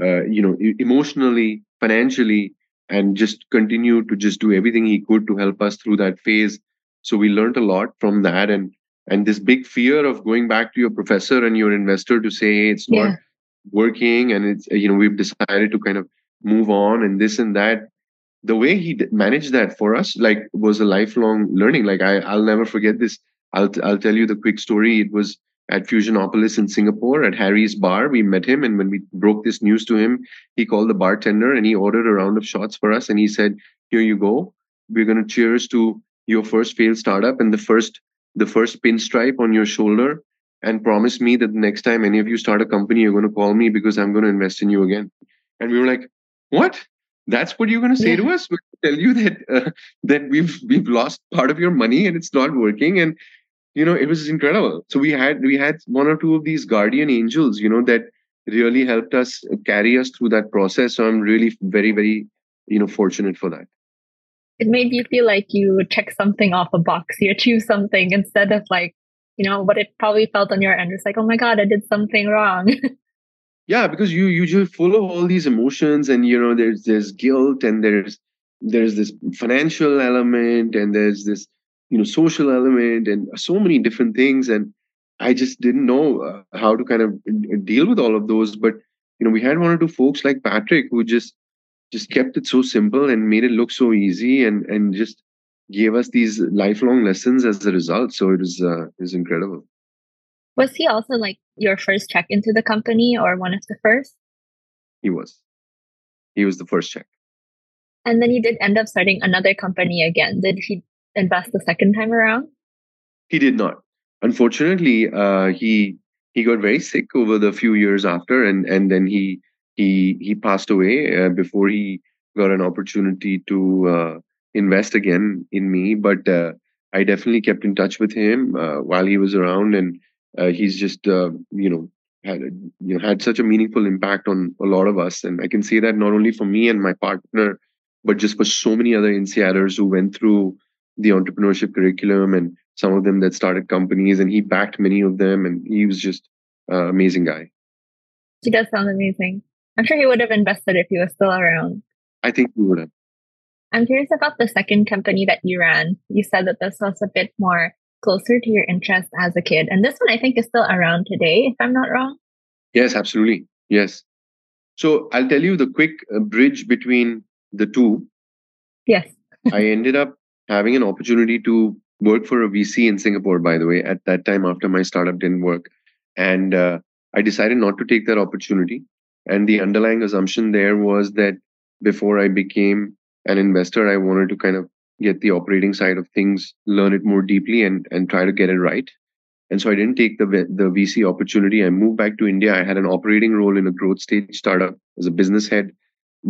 [SPEAKER 1] uh, you know, emotionally, financially, and just continued to just do everything he could to help us through that phase. So we learned a lot from that and and this big fear of going back to your professor and your investor to say hey, it's not yeah. working and it's you know we've decided to kind of move on and this and that. The way he managed that for us like was a lifelong learning. Like I, i'll never forget this i'll i'll tell you the quick story it was at Fusionopolis in Singapore at Harry's bar. We met him, and when we broke this news to him, he called the bartender and he ordered a round of shots for us. And he said, "Here you go. We're going to cheers to your first failed startup and the first the first pinstripe on your shoulder, and promise me that the next time any of you start a company, you're going to call me because I'm going to invest in you again." And we were like, "What?" That's what you're going to say yeah. to us? we tell you that uh, that we've we've lost part of your money and it's not working, and you know, it was incredible. So we had we had one or two of these guardian angels, you know, that really helped us carry us through that process. So I'm really very, very, you know, fortunate for that.
[SPEAKER 3] It made you feel like you check something off a box, you achieve something instead of like, you know, what it probably felt on your end. It's like, oh my God, I did something wrong.
[SPEAKER 1] yeah, because you you're full of all these emotions and you know, there's there's guilt and there's there's this financial element and there's this you know social element and so many different things and I just didn't know uh, how to kind of uh, deal with all of those. But you know, we had one or two folks like Patrick who just just kept it so simple and made it look so easy, and and just gave us these lifelong lessons as a result. So it was uh, it was incredible.
[SPEAKER 3] Was he also like your first check into the company, or one of the first?
[SPEAKER 1] He was. He was the first check.
[SPEAKER 3] And then he did end up starting another company again. Did he invest the second time around?
[SPEAKER 1] He did not unfortunately, uh, he he got very sick over the few years after, and and then he he he passed away uh, before he got an opportunity to uh, invest again in me. But uh, I definitely kept in touch with him uh, while he was around, and uh, he's just you know had you know had such a meaningful impact on a lot of us. And I can say that not only for me and my partner, but just for so many other INSEADers who went through the entrepreneurship curriculum and some of them that started companies and he backed many of them and he was just an uh, amazing guy.
[SPEAKER 3] He does sound amazing. I'm sure he would have invested if he was still around.
[SPEAKER 1] I think he would have.
[SPEAKER 3] I'm curious about the second company that you ran. You said that this was a bit more closer to your interest as a kid and this one i think is still around today if i'm not wrong.
[SPEAKER 1] Yes absolutely. Yes. So i'll tell you the quick uh, bridge between the two.
[SPEAKER 3] Yes.
[SPEAKER 1] I ended up having an opportunity to work for a VC in Singapore, by the way, at that time after my startup didn't work. And uh, I decided not to take that opportunity. And the underlying assumption there was that before I became an investor, I wanted to kind of get the operating side of things, learn it more deeply, and and try to get it right. And so I didn't take the the VC opportunity. I moved back to India. I had an operating role in a growth stage startup as a business head.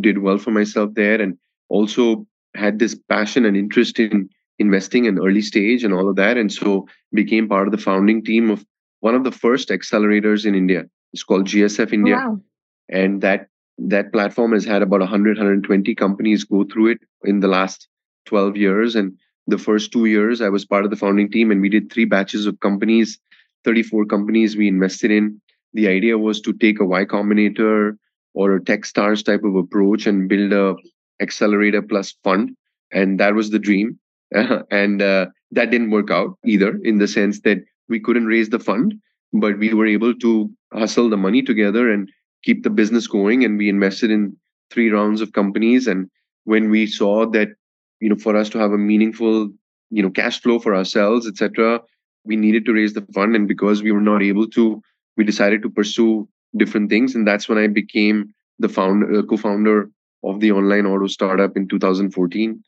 [SPEAKER 1] Did well for myself there, and also had this passion and interest in investing in early stage and all of that and so became part of the founding team of one of the first accelerators in india. It's called gsf india. Wow. and that that platform has had about 100 120 companies go through it in the last 12 years. And the first two years i was part of the founding team and we did three batches of companies 34 companies we invested in. The idea was to take a y combinator or a techstars type of approach and build a accelerator plus fund and that was the dream. And uh, that didn't work out either in the sense that we couldn't raise the fund but we were able to hustle the money together and keep the business going and we invested in three rounds of companies. And when we saw that you know for us to have a meaningful you know cash flow for ourselves etc we needed to raise the fund. And because we were not able to we decided to pursue different things. And that's when i became the founder uh, co-founder of the online auto startup in 2014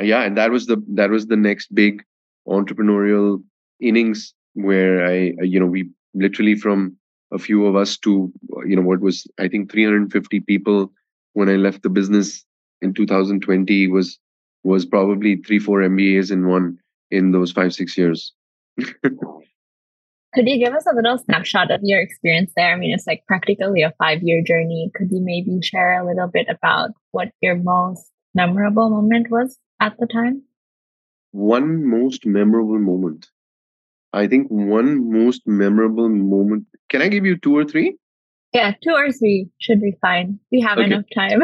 [SPEAKER 1] yeah and that was the that was the next big entrepreneurial innings where i you know we literally from a few of us to you know what was i think 350 people when i left the business in 2020 was was probably three four mbas in one in those five six years
[SPEAKER 3] could you give us a little snapshot of your experience there i mean it's like practically a five year journey could you maybe share a little bit about what your most memorable moment was at the time?
[SPEAKER 1] One most memorable moment. I think one most memorable moment. Can I give you two or three?
[SPEAKER 3] Yeah, two or three should be fine. We have okay. enough time.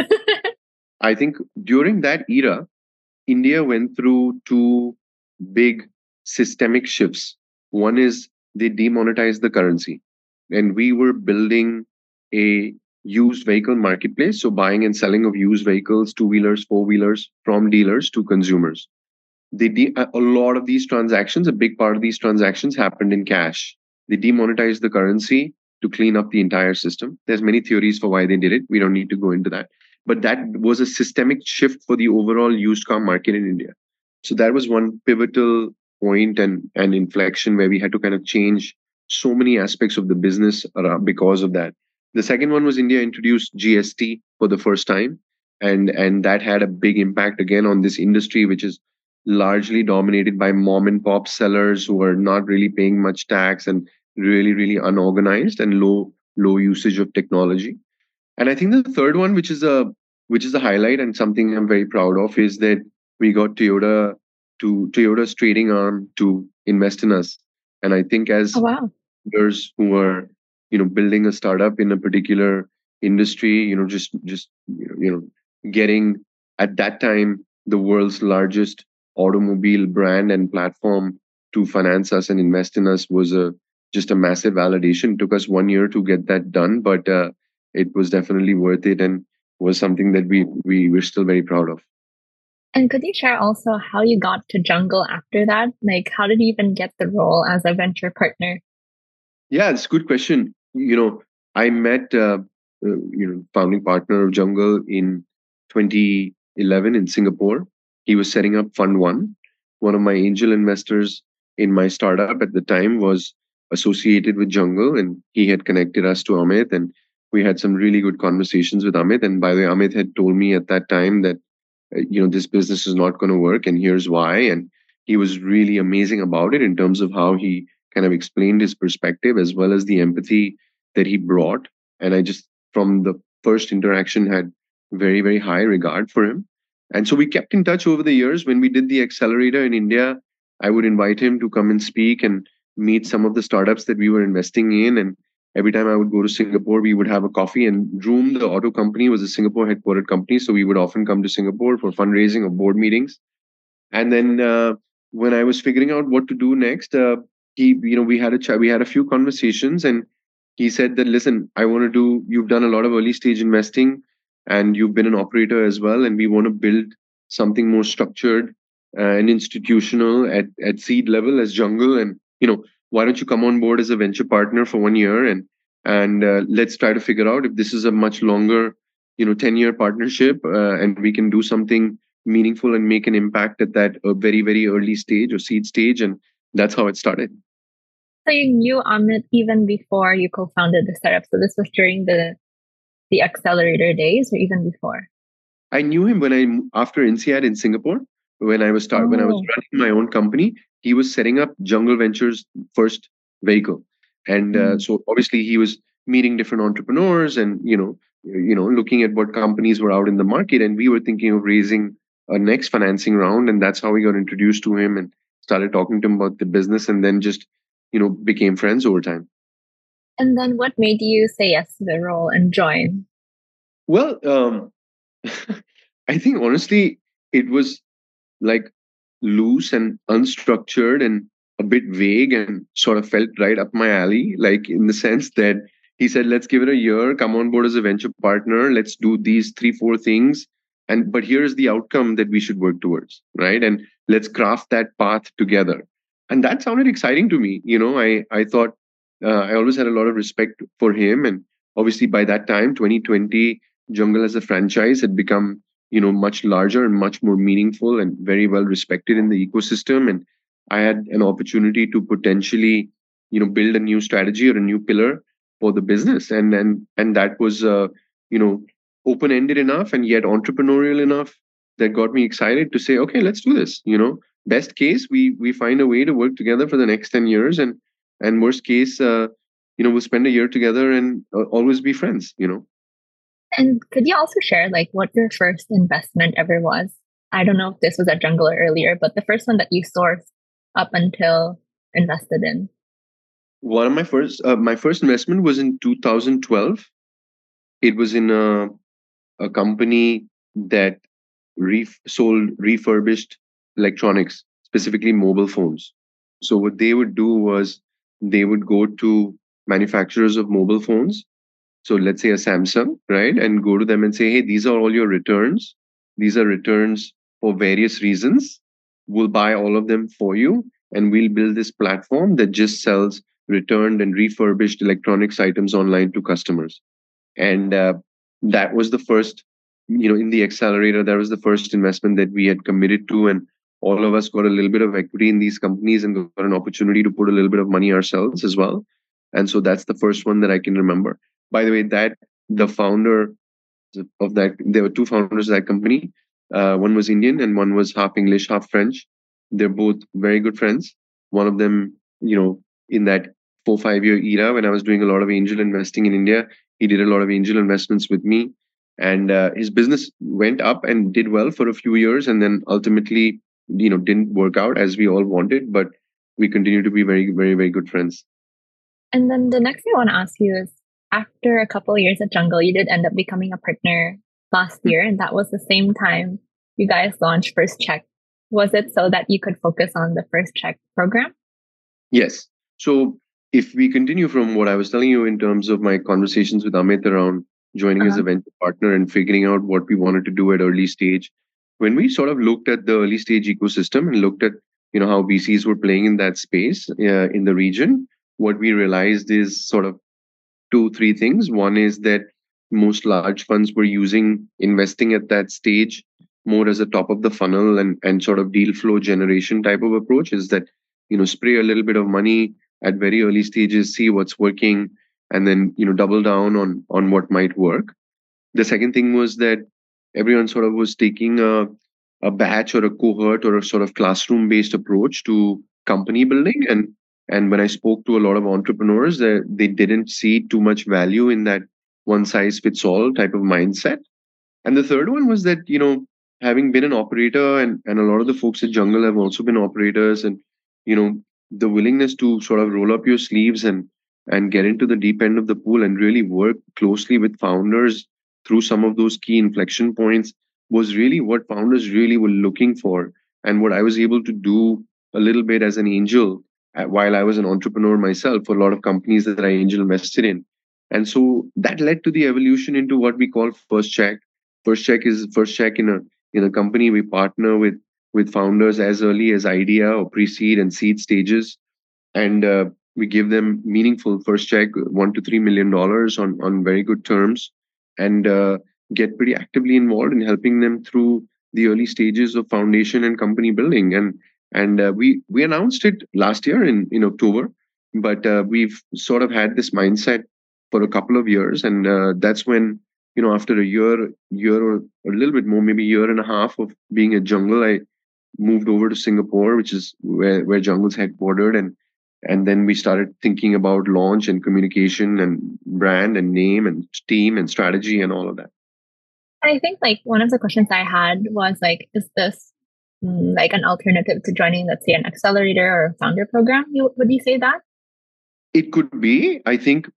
[SPEAKER 1] I think during that era, India went through two big systemic shifts. One is they demonetized the currency, and we were building a used vehicle marketplace. So buying and selling of used vehicles, two wheelers, four wheelers from dealers to consumers. They de- a lot of these transactions, a big part of these transactions happened in cash. They demonetized the currency to clean up the entire system. There's many theories for why they did it. We don't need to go into that. But that was a systemic shift for the overall used car market in India. So that was one pivotal point and, and inflection where we had to kind of change so many aspects of the business because of that. The second one was India introduced GST for the first time, and and that had a big impact again on this industry, which is largely dominated by mom and pop sellers who are not really paying much tax and really really unorganized and low low usage of technology and i think the third one which is a which is a highlight and something i'm very proud of is that we got toyota to toyota's trading arm to invest in us and i think as
[SPEAKER 3] oh, wow.
[SPEAKER 1] leaders who are you know building a startup in a particular industry you know just just you know getting at that time the world's largest automobile brand and platform to finance us and invest in us was a just a massive validation. It took us one year to get that done, but uh, it was definitely worth it and was something that we we were still very proud of.
[SPEAKER 3] And could you share also how you got to Jungle after that? Like, how did you even get the role as a venture partner?
[SPEAKER 1] Yeah, it's a good question. You know, I met uh, uh, you know founding partner of Jungle in 2011 in Singapore. He was setting up Fund One. One of my angel investors in my startup at the time was associated with Jungle, and he had connected us to Amit, and we had some really good conversations with Amit. And by the way, Amit had told me at that time that Uh, you know this business is not going to work, and here's why. And he was really amazing about it in terms of how he kind of explained his perspective as well as the empathy that he brought. And I just from the first interaction had very very high regard for him. And so we kept in touch over the years. When we did the accelerator in India, I would invite him to come and speak and meet some of the startups that we were investing in. And every time I would go to Singapore, we would have a coffee. And Droom, the auto company, was a Singapore headquartered company. So we would often come to Singapore for fundraising or board meetings. And then uh, when I was figuring out what to do next, uh, he, you know, we had a chat, we had a few conversations, and he said that, listen, I want to do. You've done a lot of early stage investing, and you've been an operator as well, and we want to build something more structured uh, and institutional at at seed level as Jungle, and you know, why don't you come on board as a venture partner for one year and and uh, let's try to figure out if this is a much longer, you know, 10 year partnership uh, and we can do something meaningful and make an impact at that uh, very, very early stage or seed stage. And that's how it started.
[SPEAKER 3] So you knew Amit even before you co-founded the startup. So this was during the the accelerator days or even before?
[SPEAKER 1] I knew him when I after INSEAD in Singapore when I was start oh. when I was oh. running my own company he was setting up Jungle Ventures' first vehicle, and uh, mm. so obviously he was meeting different entrepreneurs and you know you know looking at what companies were out in the market, and we were thinking of raising a next financing round, and that's how we got introduced to him and started talking to him about the business, and then just you know became friends over time.
[SPEAKER 3] And then what made you say yes to the role and join?
[SPEAKER 1] Well, um, I think honestly, it was like loose and unstructured and a bit vague and sort of felt right up my alley, like in the sense that he said, let's give it a year, come on board as a venture partner, let's do these three, four things. And but here's the outcome that we should work towards, right? And let's craft that path together. And that sounded exciting to me. You know, I I thought uh, I always had a lot of respect for him. And obviously by that time, 2020, Jungle as a franchise had become you know much larger and much more meaningful and very well respected in the ecosystem. And i had an opportunity to potentially you know build a new strategy or a new pillar for the business. And and and that was uh, you know open ended enough and yet entrepreneurial enough that got me excited to say okay let's do this. You know best case we we find a way to work together for the next 10 years and and worst case uh, you know we'll spend a year together and uh, always be friends you know
[SPEAKER 3] and could you also share like what your first investment ever was? I don't know if this was at Jungle earlier, but the first one that you sourced up until invested in.
[SPEAKER 1] One of my first, uh, my first investment was in 2012. It was in a, a company that ref- sold refurbished electronics, specifically mobile phones. So what they would do was they would go to manufacturers of mobile phones so let's say a Samsung, right? And go to them and say, hey, these are all your returns. These are returns for various reasons. We'll buy all of them for you. And we'll build this platform that just sells returned and refurbished electronics items online to customers. And uh, that was the first, you know, in the accelerator, that was the first investment that we had committed to. And all of us got a little bit of equity in these companies and got an opportunity to put a little bit of money ourselves as well. And so that's the first one that I can remember by the way, that the founder of that, there were two founders of that company. Uh, one was Indian and one was half English, half French. They're both very good friends. One of them, you know, in that four five year era when I was doing a lot of angel investing in India, he did a lot of angel investments with me, and uh, his business went up and did well for a few years, and then ultimately, you know, didn't work out as we all wanted, but we continue to be very, very, very good friends.
[SPEAKER 3] And then the next thing I want to ask you is after a couple of years at Jungle, you did end up becoming a partner last year, and that was the same time you guys launched First Cheque. Was it so that you could focus on the First Cheque program?
[SPEAKER 1] Yes. So if we continue from what I was telling you in terms of my conversations with Amit around joining uh-huh. as a venture partner and figuring out what we wanted to do at early stage, when we sort of looked at the early stage ecosystem and looked at you know how VCs were playing in that space uh, in the region, what we realized is sort of two three things. One is that most large funds were using investing at that stage more as a top of the funnel and and sort of deal flow generation type of approach. Is that you know spray a little bit of money at very early stages, see what's working, and then you know double down on on what might work. The second thing was that everyone sort of was taking a a batch or a cohort or a sort of classroom based approach to company building and and when i spoke to a lot of entrepreneurs they, they didn't see too much value in that one size fits all type of mindset. And the third one was that you know having been an operator and and a lot of the folks at jungle have also been operators and you know the willingness to sort of roll up your sleeves and and get into the deep end of the pool and really work closely with founders through some of those key inflection points was really what founders really were looking for and what i was able to do a little bit as an angel while i was an entrepreneur myself for a lot of companies that i angel invested in. And so that led to the evolution into what we call first check. First check is first check in a in a company we partner with with founders as early as idea or pre-seed and seed stages. And uh, we give them meaningful first check one to three million dollars on on very good terms and uh, get pretty actively involved in helping them through the early stages of foundation and company building. And and uh, we we announced it last year in in october but uh, we've sort of had this mindset for a couple of years and uh, that's when you know after a year year or a little bit more maybe a year and a half of being at jungle i moved over to Singapore, which is where, where Jungle's headquartered. And, and then we started thinking about launch and communication and brand and name and team and strategy and all of that.
[SPEAKER 3] I think like one of the questions I had was like, is this Mm, like an alternative to joining, let's say, an accelerator or a founder program? You would you say that?
[SPEAKER 1] It could be. I think.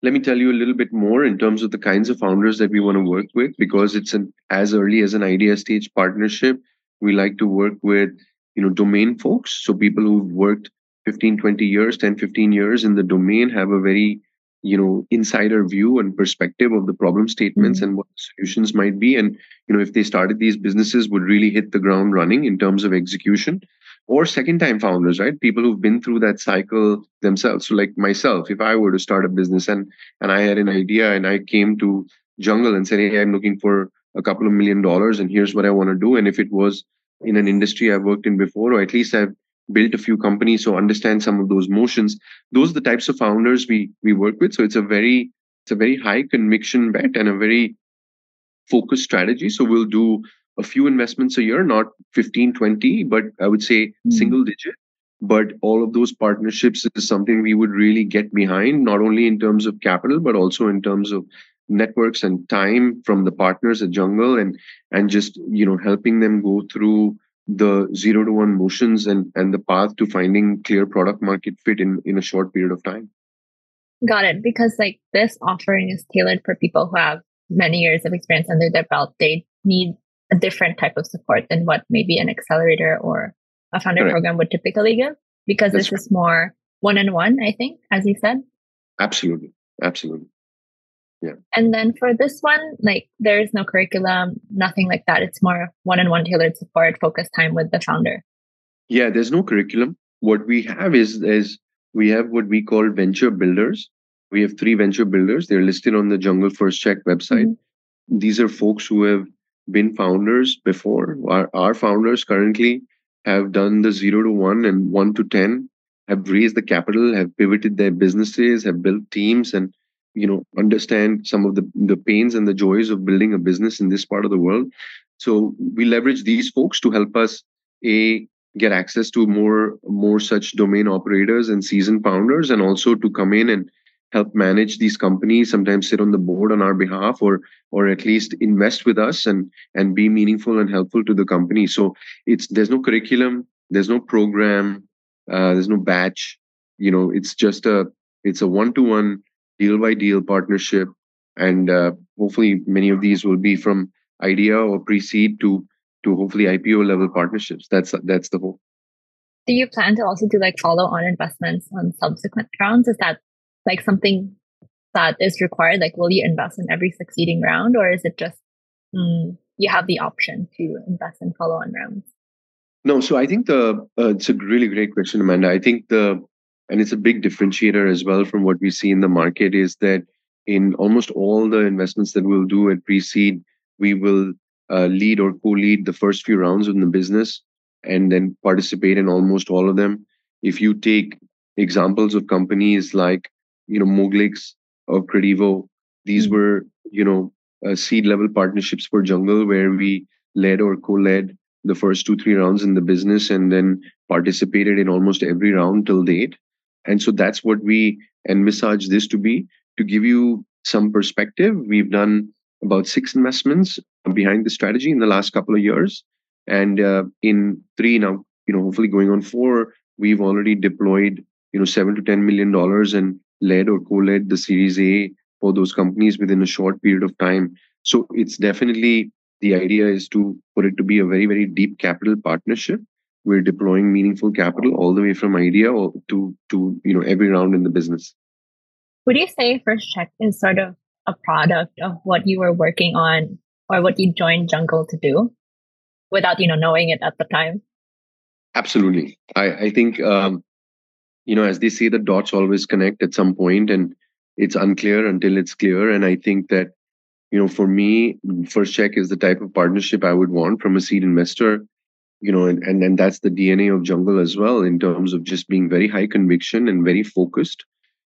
[SPEAKER 1] Let me tell you a little bit more in terms of the kinds of founders that we want to work with, because it's an as early as an idea stage partnership we like to work with you know domain folks so people who've worked 15 20 years 10 15 years in the domain have a very you know insider view and perspective of the problem statements mm-hmm. and what the solutions might be and you know if they started these businesses would really hit the ground running in terms of execution or second time founders right people who've been through that cycle themselves so like myself if i were to start a business and and i had an idea and i came to jungle and said hey i'm looking for a couple of million dollars and here's what I want to do. And if it was in an industry I've worked in before, or at least I've built a few companies, so understand some of those motions. Those are the types of founders we we work with. So it's a very it's a very high conviction bet and a very focused strategy. So we'll do a few investments a year, not 15, 20, but I would say mm-hmm. single digit. But all of those partnerships is something we would really get behind, not only in terms of capital, but also in terms of networks and time from the partners at jungle and and just you know helping them go through the zero to one motions and and the path to finding clear product market fit in in a short period of time.
[SPEAKER 3] Got it. Because like this offering is tailored for people who have many years of experience under their belt. They need a different type of support than what maybe an accelerator or a founder Correct. program would typically give. Because That's this right. is more one on one i think as you said.
[SPEAKER 1] Absolutely. Absolutely yeah.
[SPEAKER 3] And then for this one like there is no curriculum nothing like that. It's more one-on-one tailored support focus time with the founder.
[SPEAKER 1] Yeah there's no curriculum. What we have is is we have what we call venture builders. We have three venture builders. They're listed on the jungle first check website. Mm-hmm. these are folks who have been founders before. Our, our founders currently have done the zero to one and one to ten have raised the capital have pivoted their businesses have built teams and you know understand some of the the pains and the joys of building a business in this part of the world So we leverage these folks to help us a get access to more more such domain operators and seasoned founders, and also to come in and help manage these companies. Sometimes sit on the board on our behalf, or or at least invest with us and and be meaningful and helpful to the company. So it's there's no curriculum, there's no program, uh, there's no batch. You know, it's just a it's a one to one deal by deal partnership, and uh, hopefully many of these will be from idea or pre-seed to to hopefully IPO level partnerships. That's that's the hope.
[SPEAKER 3] Do you plan to also do like follow on investments on subsequent rounds? Is that like something that is required? Like, will you invest in every succeeding round, or is it just mm, you have the option to invest in follow on rounds?
[SPEAKER 1] No, so I think the uh, it's a really great question, Amanda. I think the and it's a big differentiator as well from what we see in the market is that in almost all the investments that we'll do at pre-seed, we will uh, lead or co-lead the first few rounds in the business and then participate in almost all of them. If you take examples of companies like you know Moglix or Kredivo, these mm-hmm. were you know uh, seed level partnerships for Jungle where we led or co-led the first two three rounds in the business and then participated in almost every round till date. And so that's what we envisage this to be. To give you some perspective, we've done about six investments behind the strategy in the last couple of years. And uh, in three now, you know, hopefully going on four, we've already deployed, you know, seven to ten million dollars and led or co-led the Series A for those companies within a short period of time. So it's definitely the idea is to for it to be a very very deep capital partnership. We're deploying meaningful capital all the way from idea to to you know every round in the business.
[SPEAKER 3] Would you say First Cheque is sort of a product of what you were working on or what you joined Jungle to do without, you know, knowing it at the time?
[SPEAKER 1] Absolutely. I, I think, um, you know, as they say, the dots always connect at some point and it's unclear until it's clear. And I think that, you know, for me, First Cheque is the type of partnership I would want from a seed investor you know and, and and that's the dna of jungle as well in terms of just being very high conviction and very focused.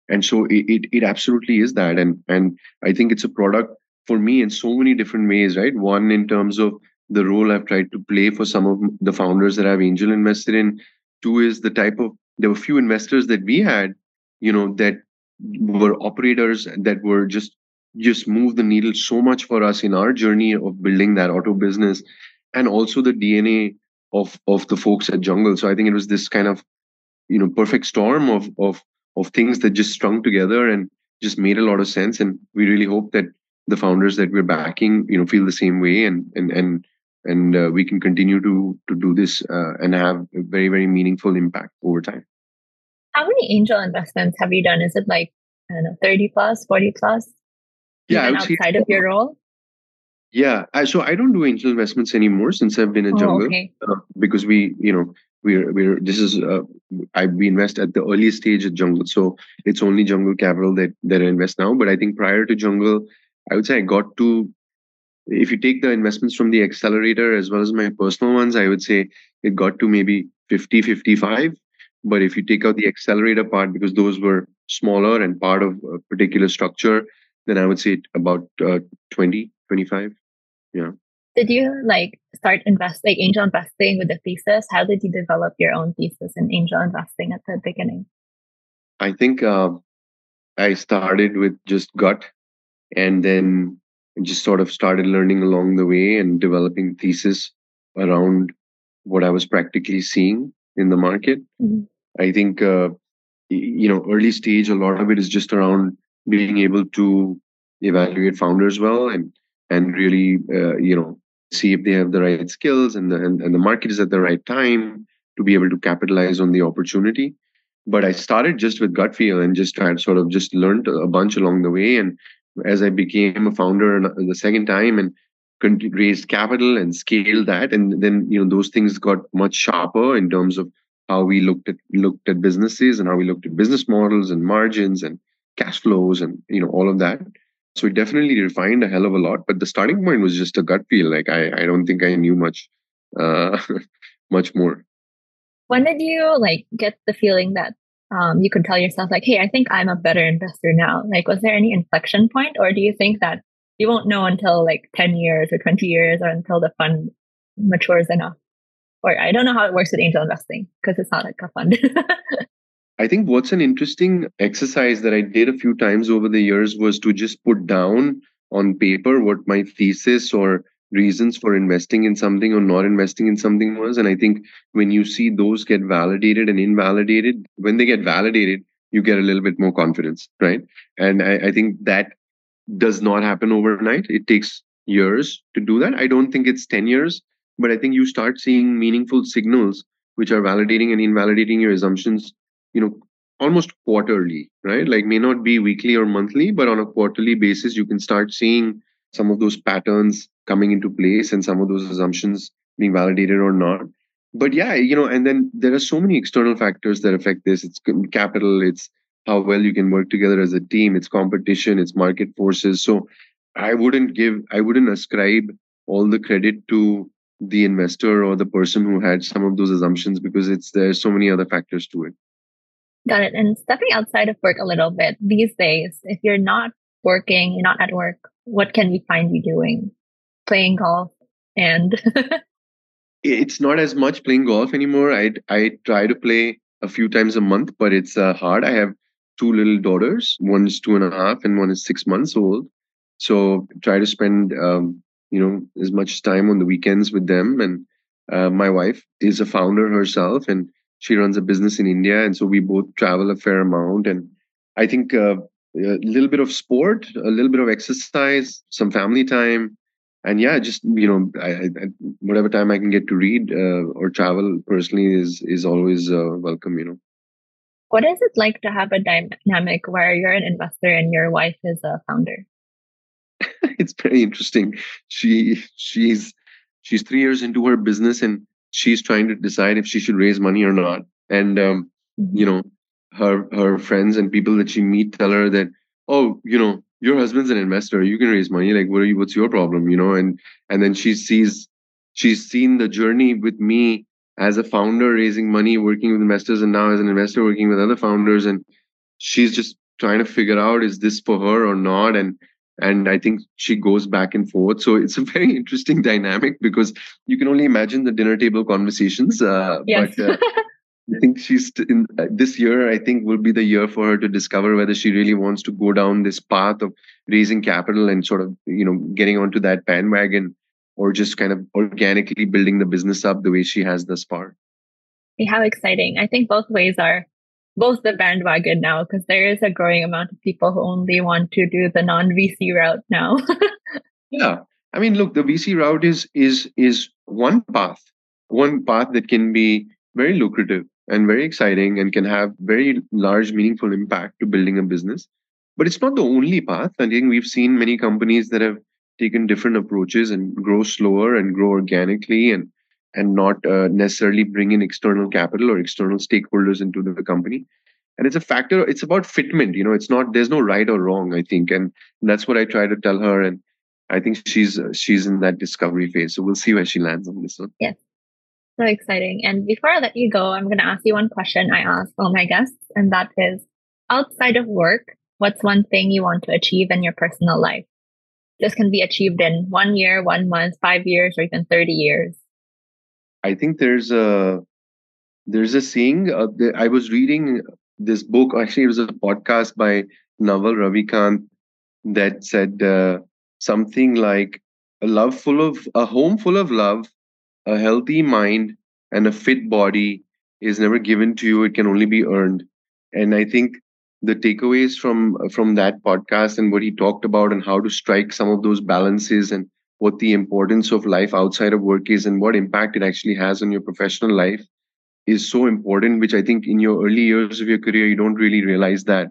[SPEAKER 1] And so it, it, it absolutely is that. And and i think it's a product for me in so many different ways right? One in terms of the role i've tried to play for some of the founders that i've angel invested in. Two is the type of there were few investors that we had you know that were operators that were just just move the needle so much for us in our journey of building that auto business. And also the dna of of the folks at jungle so i think it was this kind of you know perfect storm of of of things that just strung together and just made a lot of sense. And we really hope that the founders that we're backing, you know, feel the same way and and and and uh, we can continue to to do this uh, and have a very very meaningful impact over time.
[SPEAKER 3] How many angel investments have you done? Is it like I don't know, thirty plus, forty plus?
[SPEAKER 1] Yeah,
[SPEAKER 3] outside of your role.
[SPEAKER 1] Yeah, I, so I don't do angel investments anymore since I've been in oh, Jungle okay. uh, because we, you know, we're we're this is uh, I we invest at the early stage at Jungle, so it's only Jungle Capital that that I invest now. But I think prior to Jungle, I would say I got to if you take the investments from the accelerator as well as my personal ones, I would say it got to maybe 50, 55. But if you take out the accelerator part, because those were smaller and part of a particular structure, then I would say about uh, 20, 25. Yeah
[SPEAKER 3] did you like start invest like angel investing with the thesis? How did you develop your own thesis in angel investing at the beginning?
[SPEAKER 1] I think uh, I started with just gut, and then just sort of started learning along the way and developing thesis around what I was practically seeing in the market. Mm-hmm. I think uh, you know early stage a lot of it is just around being able to evaluate founders well and and really uh, you know see if they have the right skills and the, and, and the market is at the right time to be able to capitalize on the opportunity. But i started just with gut feel and just tried sort of just learned a bunch along the way. And as i became a founder the second time and could raised capital and scaled that and then you know those things got much sharper in terms of how we looked at looked at businesses and how we looked at business models and margins and cash flows and you know all of that so it definitely refined a hell of a lot. But the starting point was just a gut feel. Like I, I don't think I knew much, uh, much more.
[SPEAKER 3] When did you like get the feeling that um, you could tell yourself like, "Hey, I think I'm a better investor now"? Like, was there any inflection point, or do you think that you won't know until like 10 years or 20 years or until the fund matures enough. Or I don't know how it works with angel investing because it's not like a fund.
[SPEAKER 1] I think what's an interesting exercise that I did a few times over the years was to just put down on paper what my thesis or reasons for investing in something or not investing in something was. And I think when you see those get validated and invalidated, when they get validated, you get a little bit more confidence, right? And I, I think that does not happen overnight. It takes years to do that. I don't think it's 10 years, but I think you start seeing meaningful signals which are validating and invalidating your assumptions, you know, almost quarterly, right? Like may not be weekly or monthly, but on a quarterly basis, you can start seeing some of those patterns coming into place and some of those assumptions being validated or not. But yeah, you know, and then there are so many external factors that affect this. It's capital, it's how well you can work together as a team, it's competition, it's market forces. So I wouldn't give, I wouldn't ascribe all the credit to the investor or the person who had some of those assumptions because it's there's so many other factors to it.
[SPEAKER 3] Got it. And stepping outside of work a little bit these days, if you're not working, you're not at work, what can we find you doing? Playing golf and
[SPEAKER 1] it's not as much playing golf anymore. I I try to play a few times a month, but it's uh, hard. I have two little daughters. One is two and a half, and one is six months old. So try to spend um, you know as much time on the weekends with them. And uh, my wife is a founder herself, and she runs a business in India, and so we both travel a fair amount. And I think uh, a little bit of sport, a little bit of exercise, some family time, and yeah, just you know, I, I, whatever time I can get to read uh, or travel personally is is always uh, welcome. You know.
[SPEAKER 3] What is it like to have a dynamic where you're an investor and your wife is a founder?
[SPEAKER 1] it's very interesting. She she's she's three years into her business and she's trying to decide if she should raise money or not. And um, mm-hmm. you know, her her friends and people that she meet tell her that, oh, you know, your husband's an investor. You can raise money. Like what are you what's your problem? You know and and then she sees she's seen the journey with me as a founder raising money working with investors and now as an investor working with other founders. And she's just trying to figure out is this for her or not? And and i think she goes back and forth so it's a very interesting dynamic because you can only imagine the dinner table conversations uh,
[SPEAKER 3] yes. but uh,
[SPEAKER 1] I think she's in uh, this year. I think will be the year for her to discover whether she really wants to go down this path of raising capital and sort of you know getting onto that bandwagon, or just kind of organically building the business up the way she has thus far.
[SPEAKER 3] How exciting! I think both ways are both the bandwagon now because there is a growing amount of people who only want to do the non VC route now.
[SPEAKER 1] yeah, I mean, look, the VC route is is is one path, one path that can be very lucrative and very exciting and can have very large, meaningful impact to building a business. But it's not the only path. I think we've seen many companies that have taken different approaches and grow slower and grow organically and and not uh, necessarily bring in external capital or external stakeholders into the company and it's a factor it's about fitment you know it's not there's no right or wrong i think and that's what i try to tell her and i think she's uh, she's in that discovery phase so we'll see where she lands on this one
[SPEAKER 3] yeah so exciting. And before I let you go, I'm going to ask you one question I ask all my guests, and that is outside of work, what's one thing you want to achieve in your personal life? This can be achieved in one year, one month, five years, or even 30 years.
[SPEAKER 1] I think there's a there's a saying. Uh, I was reading this book. Actually, it was a podcast by Naval Ravikant that said uh, something like a love full of a home full of love a healthy mind and a fit body is never given to you it can only be earned and i think the takeaways from from that podcast and what he talked about and how to strike some of those balances and what the importance of life outside of work is and what impact it actually has on your professional life is so important which i think in your early years of your career you don't really realize that.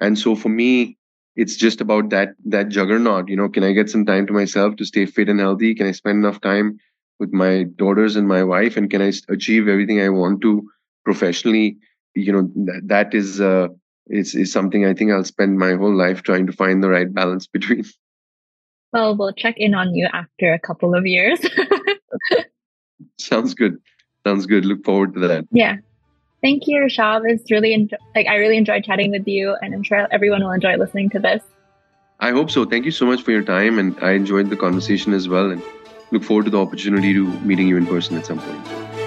[SPEAKER 1] And so for me it's just about that that juggernaut you know can i get some time to myself to stay fit and healthy? Can i spend enough time with my daughters and my wife? And can i achieve everything i want to professionally? You know that, that is uh is, is something i think i'll spend my whole life trying to find the right balance between
[SPEAKER 3] well we'll check in on you after a couple of years
[SPEAKER 1] sounds good sounds good look forward to that
[SPEAKER 3] yeah thank you Rishab. it's really like i really enjoyed chatting with you and i'm sure everyone will enjoy listening to this
[SPEAKER 1] I hope so. Thank you so much for your time, and I enjoyed the conversation as well, and look forward to the opportunity to meeting you in person at some point.